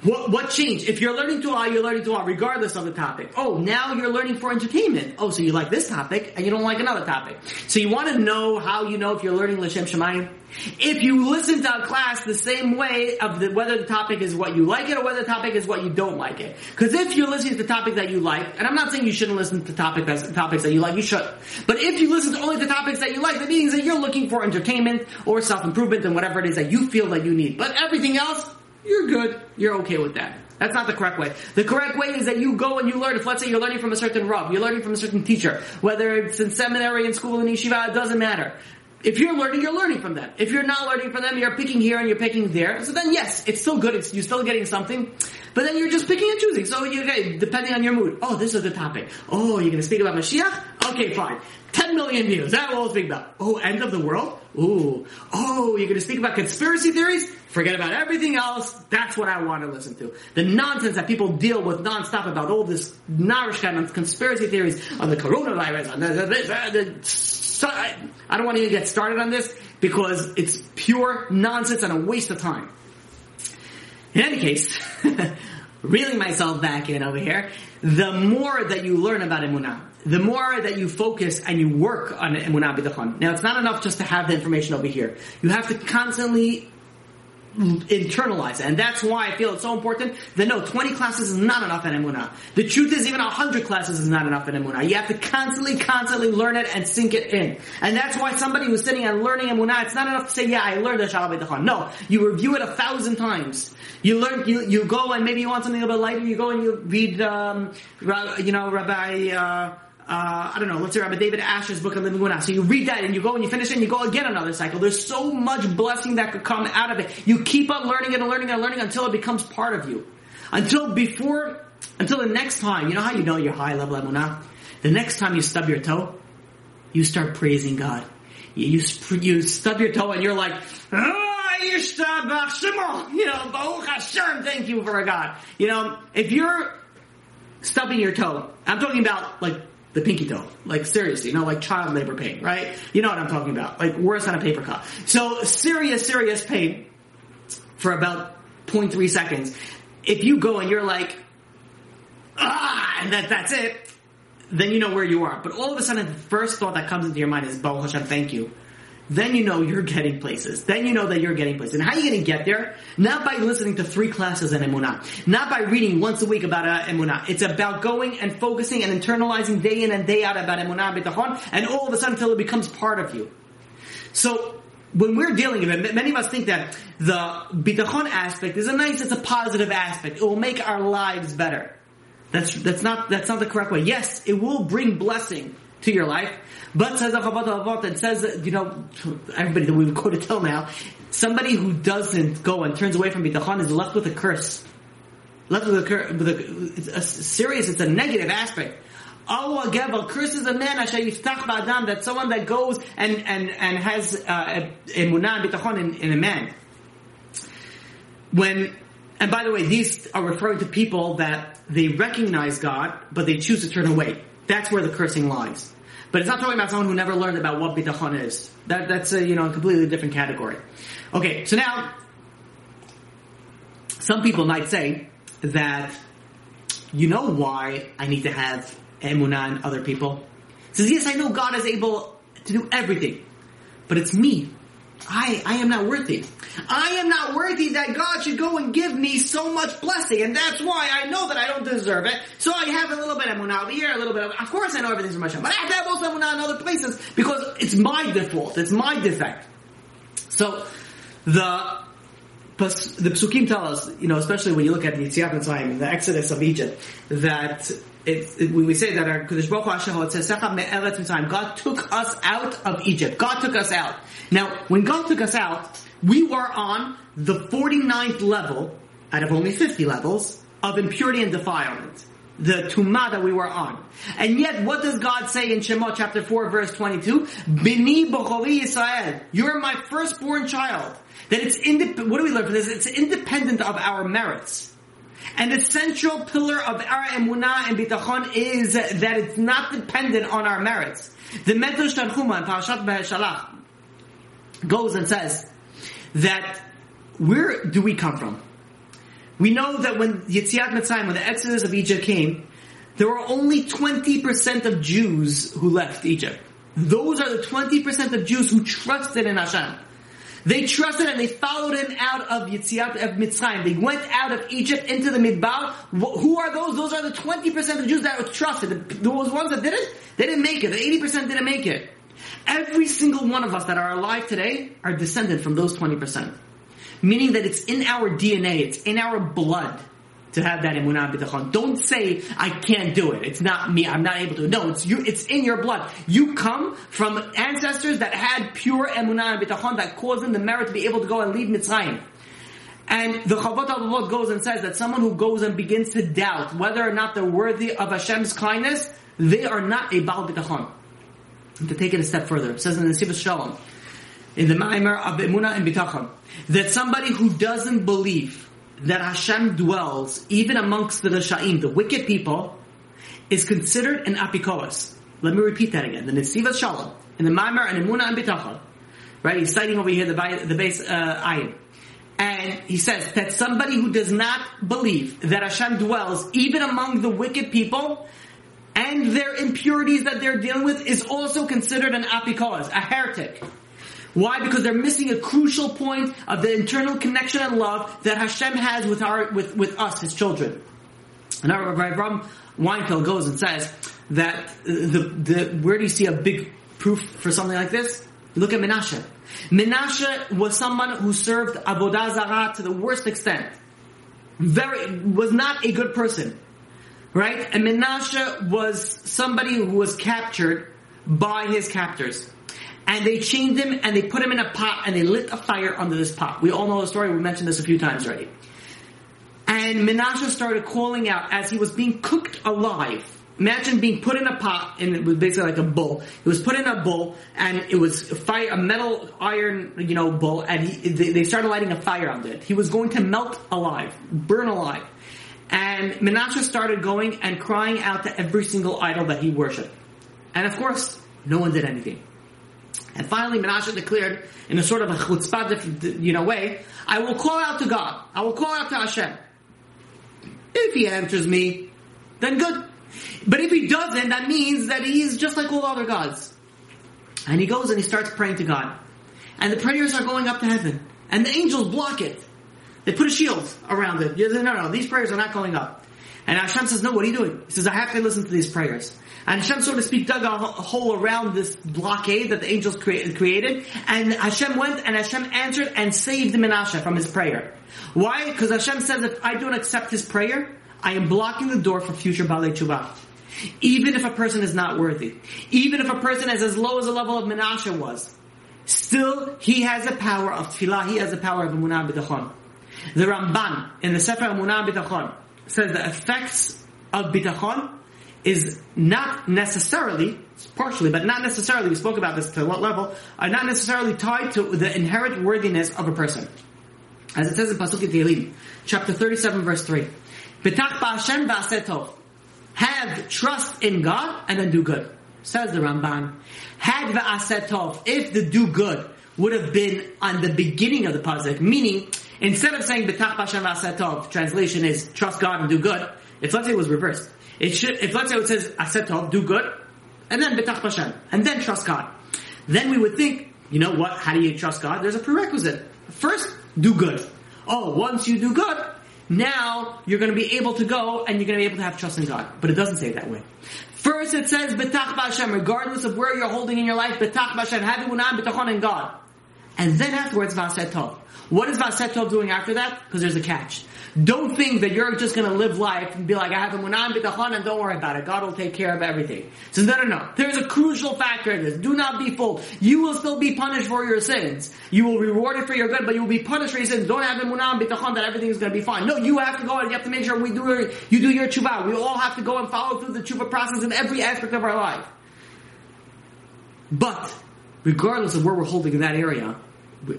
What, what changed? If you're learning to Torah, you're learning to Torah regardless of the topic. Oh, now you're learning for entertainment. Oh, so you like this topic and you don't like another topic. So you want to know how you know if you're learning L'Shem Shamayim? If you listen to a class the same way of the, whether the topic is what you like it or whether the topic is what you don't like it. Because if you're listening to the topic that you like, and I'm not saying you shouldn't listen to topic that's, topics that you like, you should. But if you listen to only the topics that you like, that means that you're looking for entertainment or self-improvement and whatever it is that you feel that you need. But everything else, you're good. You're okay with that. That's not the correct way. The correct way is that you go and you learn. If let's say you're learning from a certain rav, you're learning from a certain teacher, whether it's in seminary, in school, in yeshiva, it doesn't matter. If you're learning, you're learning from them. If you're not learning from them, you're picking here and you're picking there. So then, yes, it's still good. It's, you're still getting something. But then you're just picking and choosing. So you okay, depending on your mood. Oh, this is the topic. Oh, you're going to speak about Mashiach? Okay, fine. 10 million views. That will speak about. Oh, end of the world? Ooh. Oh, you're going to speak about conspiracy theories? Forget about everything else. That's what I want to listen to. The nonsense that people deal with nonstop about all this narishkeit and conspiracy theories on the coronavirus, on the, the, the, so I, I don't want to even get started on this because it's pure nonsense and a waste of time. In any case, reeling myself back in over here, the more that you learn about Emunah, the more that you focus and you work on Emunah B'tachon. Now, it's not enough just to have the information over here. You have to constantly internalize it. And that's why I feel it's so important that no, 20 classes is not enough in Emunah. The truth is even 100 classes is not enough in Emunah. You have to constantly, constantly learn it and sink it in. And that's why somebody who's sitting and learning Emunah, it's not enough to say, yeah, I learned the Shabbat B'tachon. No, you review it a thousand times. You learn, you, you go and maybe you want something a little bit lighter, you go and you read, um, you know, Rabbi, uh, uh, I don't know, let's say Rabbi David Asher's book on living Emunah. So you read that and you go and you finish it and you go again another cycle. There's so much blessing that could come out of it. You keep on learning and learning and learning until it becomes part of you. Until before, until the next time, you know how you know you're high level Emunah? The next time you stub your toe, you start praising God. You, you, you stub your toe and you're like, oh, you know, Baruch Hashem, thank you for God. You know, if you're stubbing your toe, I'm talking about like the pinky toe. Like seriously, you know, like child labor pain, right? You know what I'm talking about. Like worse than a paper cut. So serious, serious pain for about 0.3 seconds. If you go and you're like, ah, and that, that's it, then you know where you are. But all of a sudden, the first thought that comes into your mind is, Baruch Hashem, thank you. Then you know you're getting places. Then you know that you're getting places. And how are you going to get there? Not by listening to three classes in Emunah. Not by reading once a week about uh, Emunah. It's about going and focusing and internalizing day in and day out about Emunah and Bitachon, and all of a sudden until it becomes part of you. So, when we're dealing with it, many of us think that the bitachon aspect is a nice, it's a positive aspect. It will make our lives better. That's, that's not, that's not the correct way. Yes, it will bring blessing to your life, but says and says you know, everybody that we've quoted till now, somebody who doesn't go and turns away from bitachon is left with a curse. Left with a curse, with a, it's a serious, it's a negative aspect. Allah Gebel curses a man ba'adam that someone that goes and and and has uh, emunah bitachon in, in a man. When and by the way, these are referring to people that they recognize God, but they choose to turn away. That's where the cursing lies. But it's not talking about someone who never learned about what bitachon is. That, that's a, you know, a completely different category. Okay, so now, some people might say that, you know why I need to have emunah in other people? says, yes, I know God is able to do everything, but it's me. I, I am not worthy. I am not worthy that God should go and give me so much blessing, and that's why I know that I don't deserve it. So I have a little bit of emunah over here, a little bit of, of course I know everything's from Hashem, but I have to have also emunah in other places because it's my default, it's my defect. So, the, the psukim tell us, you know, especially when you look at the Yetziat Mitzrayim, the Exodus of Egypt, that it, it, we say that HaKadosh Baruch Hu it says God took us out of Egypt. God took us out. Now, when God took us out, we were on the 49th level out of only 50 levels of impurity and defilement. The tumah that we were on. And yet, what does God say in Shemot chapter 4 verse 22? Bini bochori Yisrael. You're my firstborn child. That it's indep- what do we learn from this? It's independent of our merits. And the central pillar of our emunah and bitachon is that it's not dependent on our merits. The Medrash Tanchuma in Parashat Shalach goes and says that where do we come from? We know that when Yetziat Mitzrayim, when the Exodus of Egypt came, there were only 20% of Jews who left Egypt. Those are the 20% of Jews who trusted in Hashem. They trusted and they followed him out of Yetziat of Mitzrayim. They went out of Egypt into the Midbar. Who are those? Those are the 20% of Jews that were trusted. Those ones that didn't, they didn't make it. The 80% didn't make it. Every single one of us that are alive today are descended from those 20%. Meaning that it's in our DNA, it's in our blood to have that emunah bitachon. Don't say I can't do it. It's not me. I'm not able to. No, it's you. It's in your blood. You come from ancestors that had pure emunah and that caused them the merit to be able to go and leave Mitzrayim. And the Chavot Lord goes and says that someone who goes and begins to doubt whether or not they're worthy of Hashem's kindness, they are not a Baal Bitachon. To take it a step further, it says in the Nesivas Shalom, in the Ma'amar of Emunah and Bitachon, that somebody who doesn't believe that Hashem dwells even amongst the Rashaim, the wicked people, is considered an apikoros. Let me repeat that again. The Nesivas Shalom, in the Ma'amar and Emunah and Bitachon, right? He's citing over here the, the base uh, ayin. And he says that somebody who does not believe that Hashem dwells even among the wicked people, and their impurities that they're dealing with is also considered an apikoros, a heretic. Why? Because they're missing a crucial point of the internal connection and love that Hashem has with our with, with us, His children. And our Rabbi Ram Weinfeld goes and says that the the where do you see a big proof for something like this? Look at Menashe. Menashe was someone who served Avodah Zarah to the worst extent. Very was not a good person. Right? And Menashe was somebody who was captured by his captors. And they chained him and they put him in a pot and they lit a fire under this pot. We all know the story, we mentioned this a few times already. And Menashe started calling out as he was being cooked alive. Imagine being put in a pot, and it was basically like a bull. It was put in a bull, and it was fire, a metal iron, you know, bull, and he, they started lighting a fire under it. He was going to melt alive, burn alive. And Menashe started going and crying out to every single idol that he worshipped. And of course, no one did anything. And finally, Menashe declared, in a sort of a chutzpah, you know, way, I will call out to God. I will call out to Hashem. If he answers me, then good. But if he doesn't, that means that he's just like all other gods. And he goes and he starts praying to God. And the prayers are going up to heaven. And the angels block it. They put a shield around it. No, no, no, these prayers are not going up. And Hashem says, no, what are you doing? He says, I have to listen to these prayers. And Hashem, so to speak, dug a hole around this blockade that the angels created. And Hashem went and Hashem answered and saved Menashe from his prayer. Why? Because Hashem says, if I don't accept his prayer, I am blocking the door for future Balei Tshuva. Even if a person is not worthy. Even if a person is as low as the level of Menashe was. Still, he has the power of tefillah, he has the power of emunah bitachon. The Ramban, in the Sefer Emunah Bitachon, says the effects of bitachon is not necessarily, partially, but not necessarily, we spoke about this to what level, are not necessarily tied to the inherent worthiness of a person. As it says in Pasuk Tehillim, chapter 37 verse 3. Betach ba'Hashem ba'asetov. Have trust in God and then do good. Says the Ramban. Had va'asetov, if the do good would have been on the beginning of the pasuk, meaning instead of saying betach ba'Hashem ba'asetov, translation is trust God and do good, it's let's say it was reversed. It should, if let's say it says asetov, do good, and then betach b'Hashem, and then trust God. Then we would think, you know what, how do you trust God? There's a prerequisite. First, do good. Oh, once you do good, now you're going to be able to go and you're going to be able to have trust in God. But it doesn't say it that way. First it says, Betach B'Hashem, regardless of where you're holding in your life, Betach B'Hashem, have emunah betachon in God. And then afterwards, Vaset Tov. What is Vaset Tov doing after that? Because there's a catch. Don't think that you're just going to live life and be like, I have emunah bitachon and don't worry about it. God will take care of everything. So no, no, no. There's a crucial factor in this. Do not be fooled. You will still be punished for your sins. You will reward it for your good, but you will be punished for your sins. Don't have emunah bitachon that everything is going to be fine. No, you have to go and you have to make sure we do your, you do your tshuva. We all have to go and follow through the tshuva process in every aspect of our life. But, regardless of where we're holding in that area,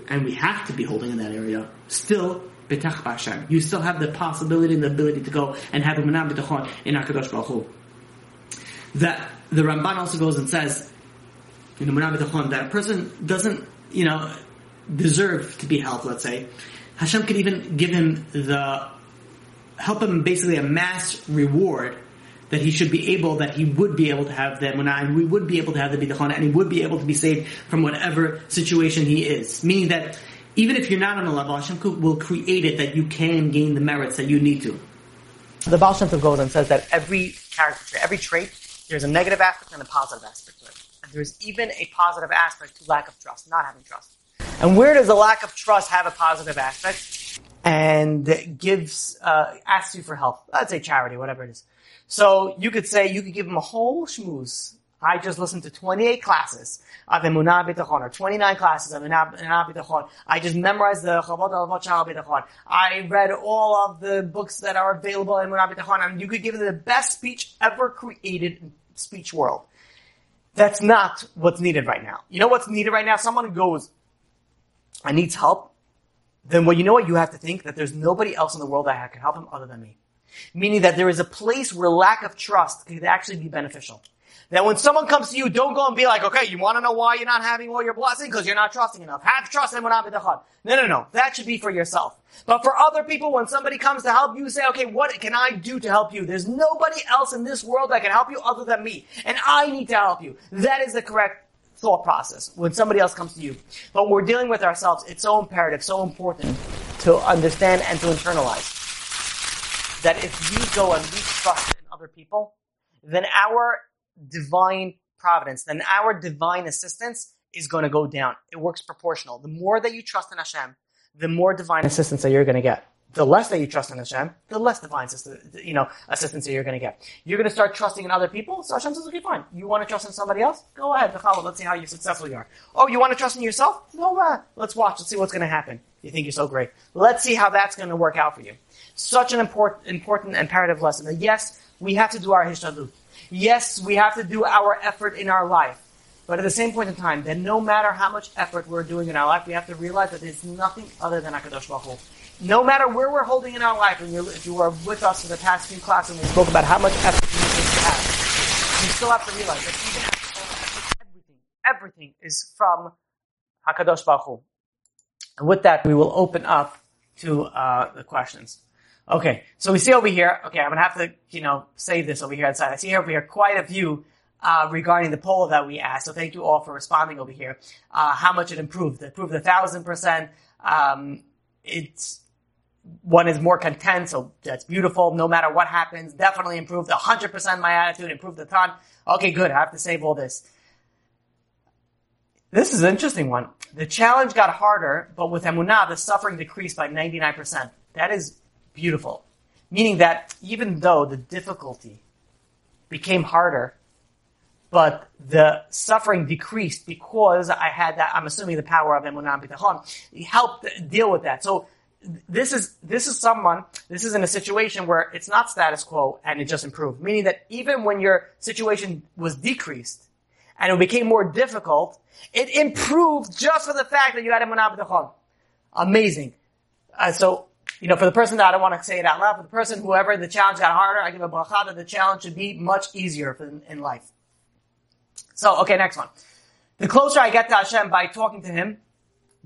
and we have to be holding in that area, still betach b'Hashem. You still have the possibility and the ability to go and have emunah b'tachon in Hakadosh Baruch Hu. That the Ramban also goes and says in the manam b'tachon that a person doesn't, you know, deserve to be helped. Let's say Hashem could even give him the help him basically amass reward that he should be able, that he would be able to have the and we would be able to have the bitachon, and he would be able to be saved from whatever situation he is. Meaning that even if you're not on a level, Hashem will create it that you can gain the merits that you need to. The Baal Shem Tov goes and says that every character, every trait, there's a negative aspect and a positive aspect to it. And there's even a positive aspect to lack of trust, not having trust. And where does the lack of trust have a positive aspect? And gives, uh, asks you for help. Let's say charity, whatever it is. So you could say, you could give them a whole schmooze I just listened to 28 classes of Emunah B'Tachon, or 29 classes of Emunah B'Tachon. I just memorized the Chavot Alavot Shal B'Tachon. I read all of the books that are available in Emunah B'Tachon, and you could give them the best speech ever created in speech world. That's not what's needed right now. You know what's needed right now? Someone goes, I needs help. Then well, you know what? You have to think that there's nobody else in the world that can help him other than me. Meaning that there is a place where lack of trust could actually be beneficial. That when someone comes to you, don't go and be like, okay, you want to know why you're not having all your blessing? Because you're not trusting enough. Have trust in what No, no, no. That should be for yourself. But for other people, when somebody comes to help you, say, okay, what can I do to help you? There's nobody else in this world that can help you other than me. And I need to help you. That is the correct thought process when somebody else comes to you. But when we're dealing with ourselves, it's so imperative, so important to understand and to internalize that if we go and we trust in other people, then our divine providence, then our divine assistance is going to go down. It works proportional. The more that you trust in Hashem, the more divine assistance that you're going to get. The less that you trust in Hashem, the less divine you know, assistance that you're going to get. You're going to start trusting in other people, so Hashem says, okay, fine. You want to trust in somebody else? Go ahead, let's see how successful you are. Oh, you want to trust in yourself? No, uh, let's watch, let's see what's going to happen. You think you're so great. Let's see how that's going to work out for you. Such an important, important imperative lesson that yes, we have to do our hishtadlut. Yes, we have to do our effort in our life. But at the same point in time, then no matter how much effort we're doing in our life, we have to realize that it's nothing other than HaKadosh Baruch Hu. No matter where we're holding in our life, and if you were with us in the past few classes we spoke about how much effort we need to have, you still have to realize that even everything is from Hakadosh Baruch Hu. And with that, we will open up to uh, the questions. Okay, so we see over here. Okay, I'm gonna have to, you know, save this over here outside. I see over here quite a few uh, regarding the poll that we asked. So thank you all for responding over here. Uh, how much it improved? It improved a thousand percent. Um, it's one is more content, so that's beautiful. No matter what happens, definitely improved a hundred percent my attitude, improved a ton. Okay, good. I have to save all this. This is an interesting one. The challenge got harder, but with Emunah, the suffering decreased by 99%. That is beautiful. Meaning that even though the difficulty became harder, but the suffering decreased because I had that, I'm assuming the power of Emunah Bitachon, helped deal with that. So this is, this is someone, this is in a situation where it's not status quo and it just improved. Meaning that even when your situation was decreased and it became more difficult, it improved just for the fact that you had Emunah B'tachon. Amazing. Uh, so, you know, for the person that I don't want to say it out loud, for the person, whoever the challenge got harder, I give a bracha that the challenge should be much easier in, in life. So, okay, next one. The closer I get to Hashem by talking to Him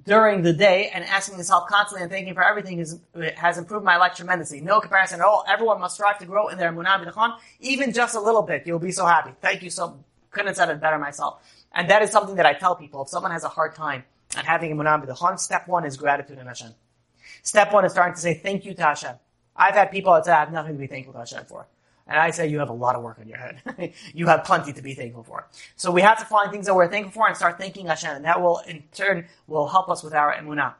during the day and asking His help constantly and thanking for everything is, has improved my life tremendously. No comparison at all. Everyone must strive to grow in their Emunah B'tachon, even just a little bit. You'll be so happy. Thank you so, couldn't have said it better myself. And that is something that I tell people. If someone has a hard time at having Emunah B'tachon, step one is gratitude in Hashem. Step one is starting to say thank you to Hashem. I've had people that say I have nothing to be thankful to Hashem for. And I say you have a lot of work on your head. you have plenty to be thankful for. So we have to find things that we're thankful for and start thanking Hashem. And that will, in turn, will help us with our emunah.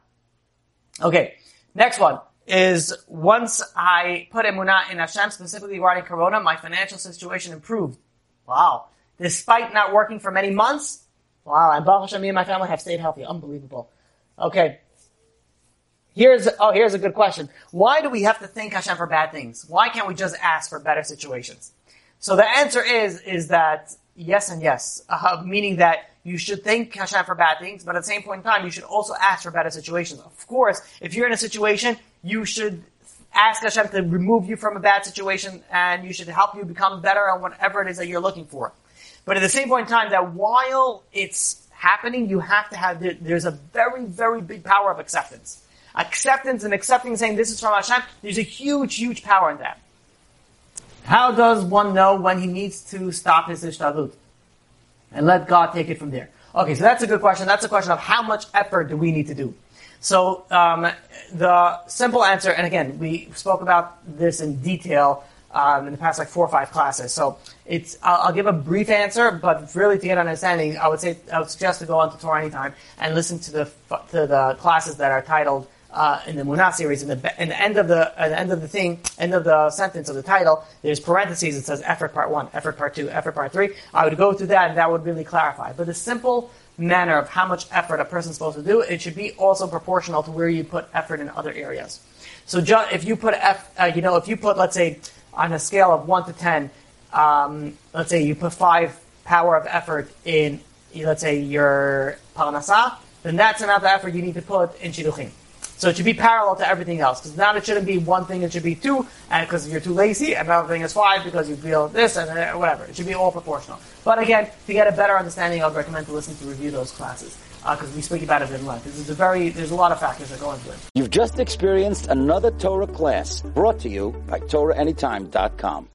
Okay. Next one is once I put emunah in Hashem, specifically regarding Corona, my financial situation improved. Wow. Despite not working for many months. Wow. And Baruch Hashem, me and my family have stayed healthy. Unbelievable. Okay. Here's, oh, here's a good question. Why do we have to thank Hashem for bad things? Why can't we just ask for better situations? So the answer is, is that yes and yes. Uh, meaning that you should thank Hashem for bad things, but at the same point in time, you should also ask for better situations. Of course, if you're in a situation, you should ask Hashem to remove you from a bad situation and you should help you become better on whatever it is that you're looking for. But at the same point in time, that while it's happening, you have to have, there's a very, very big power of acceptance acceptance and accepting saying this is from Hashem, there's a huge, huge power in that. How does one know when he needs to stop his ishtadlut? And let God take it from there. Okay, so that's a good question. That's a question of how much effort do we need to do? So um, the simple answer, and again, we spoke about this in detail um, in the past like four or five classes. So it's I'll, I'll, give a brief answer, but really to get understanding, I would say I would suggest to go on to Torah anytime and listen to the to the classes that are titled uh, in the Emunah series, in the, in the end of the at the end of the thing, end of the sentence of the title, there's parentheses. It says effort part one, effort part two, effort part three. I would go through that, and that would really clarify. But the simple manner of how much effort a person's supposed to do, it should be also proportional to where you put effort in other areas. So ju- if you put F, uh, you know, if you put, let's say, on a scale of one to ten, um, let's say you put five power of effort in, let's say your parnasa, then that's the amount of effort you need to put in shidduchim. So it should be parallel to everything else. Because now it shouldn't be one thing, it should be two, and because you're too lazy, and another thing is five because you feel this and whatever. It should be all proportional. But again, to get a better understanding, I would recommend to listen to review those classes. Because uh, we speak about it in length. This is a very, there's a lot of factors that go into it. You've just experienced another Torah class brought to you by TorahAnytime.com.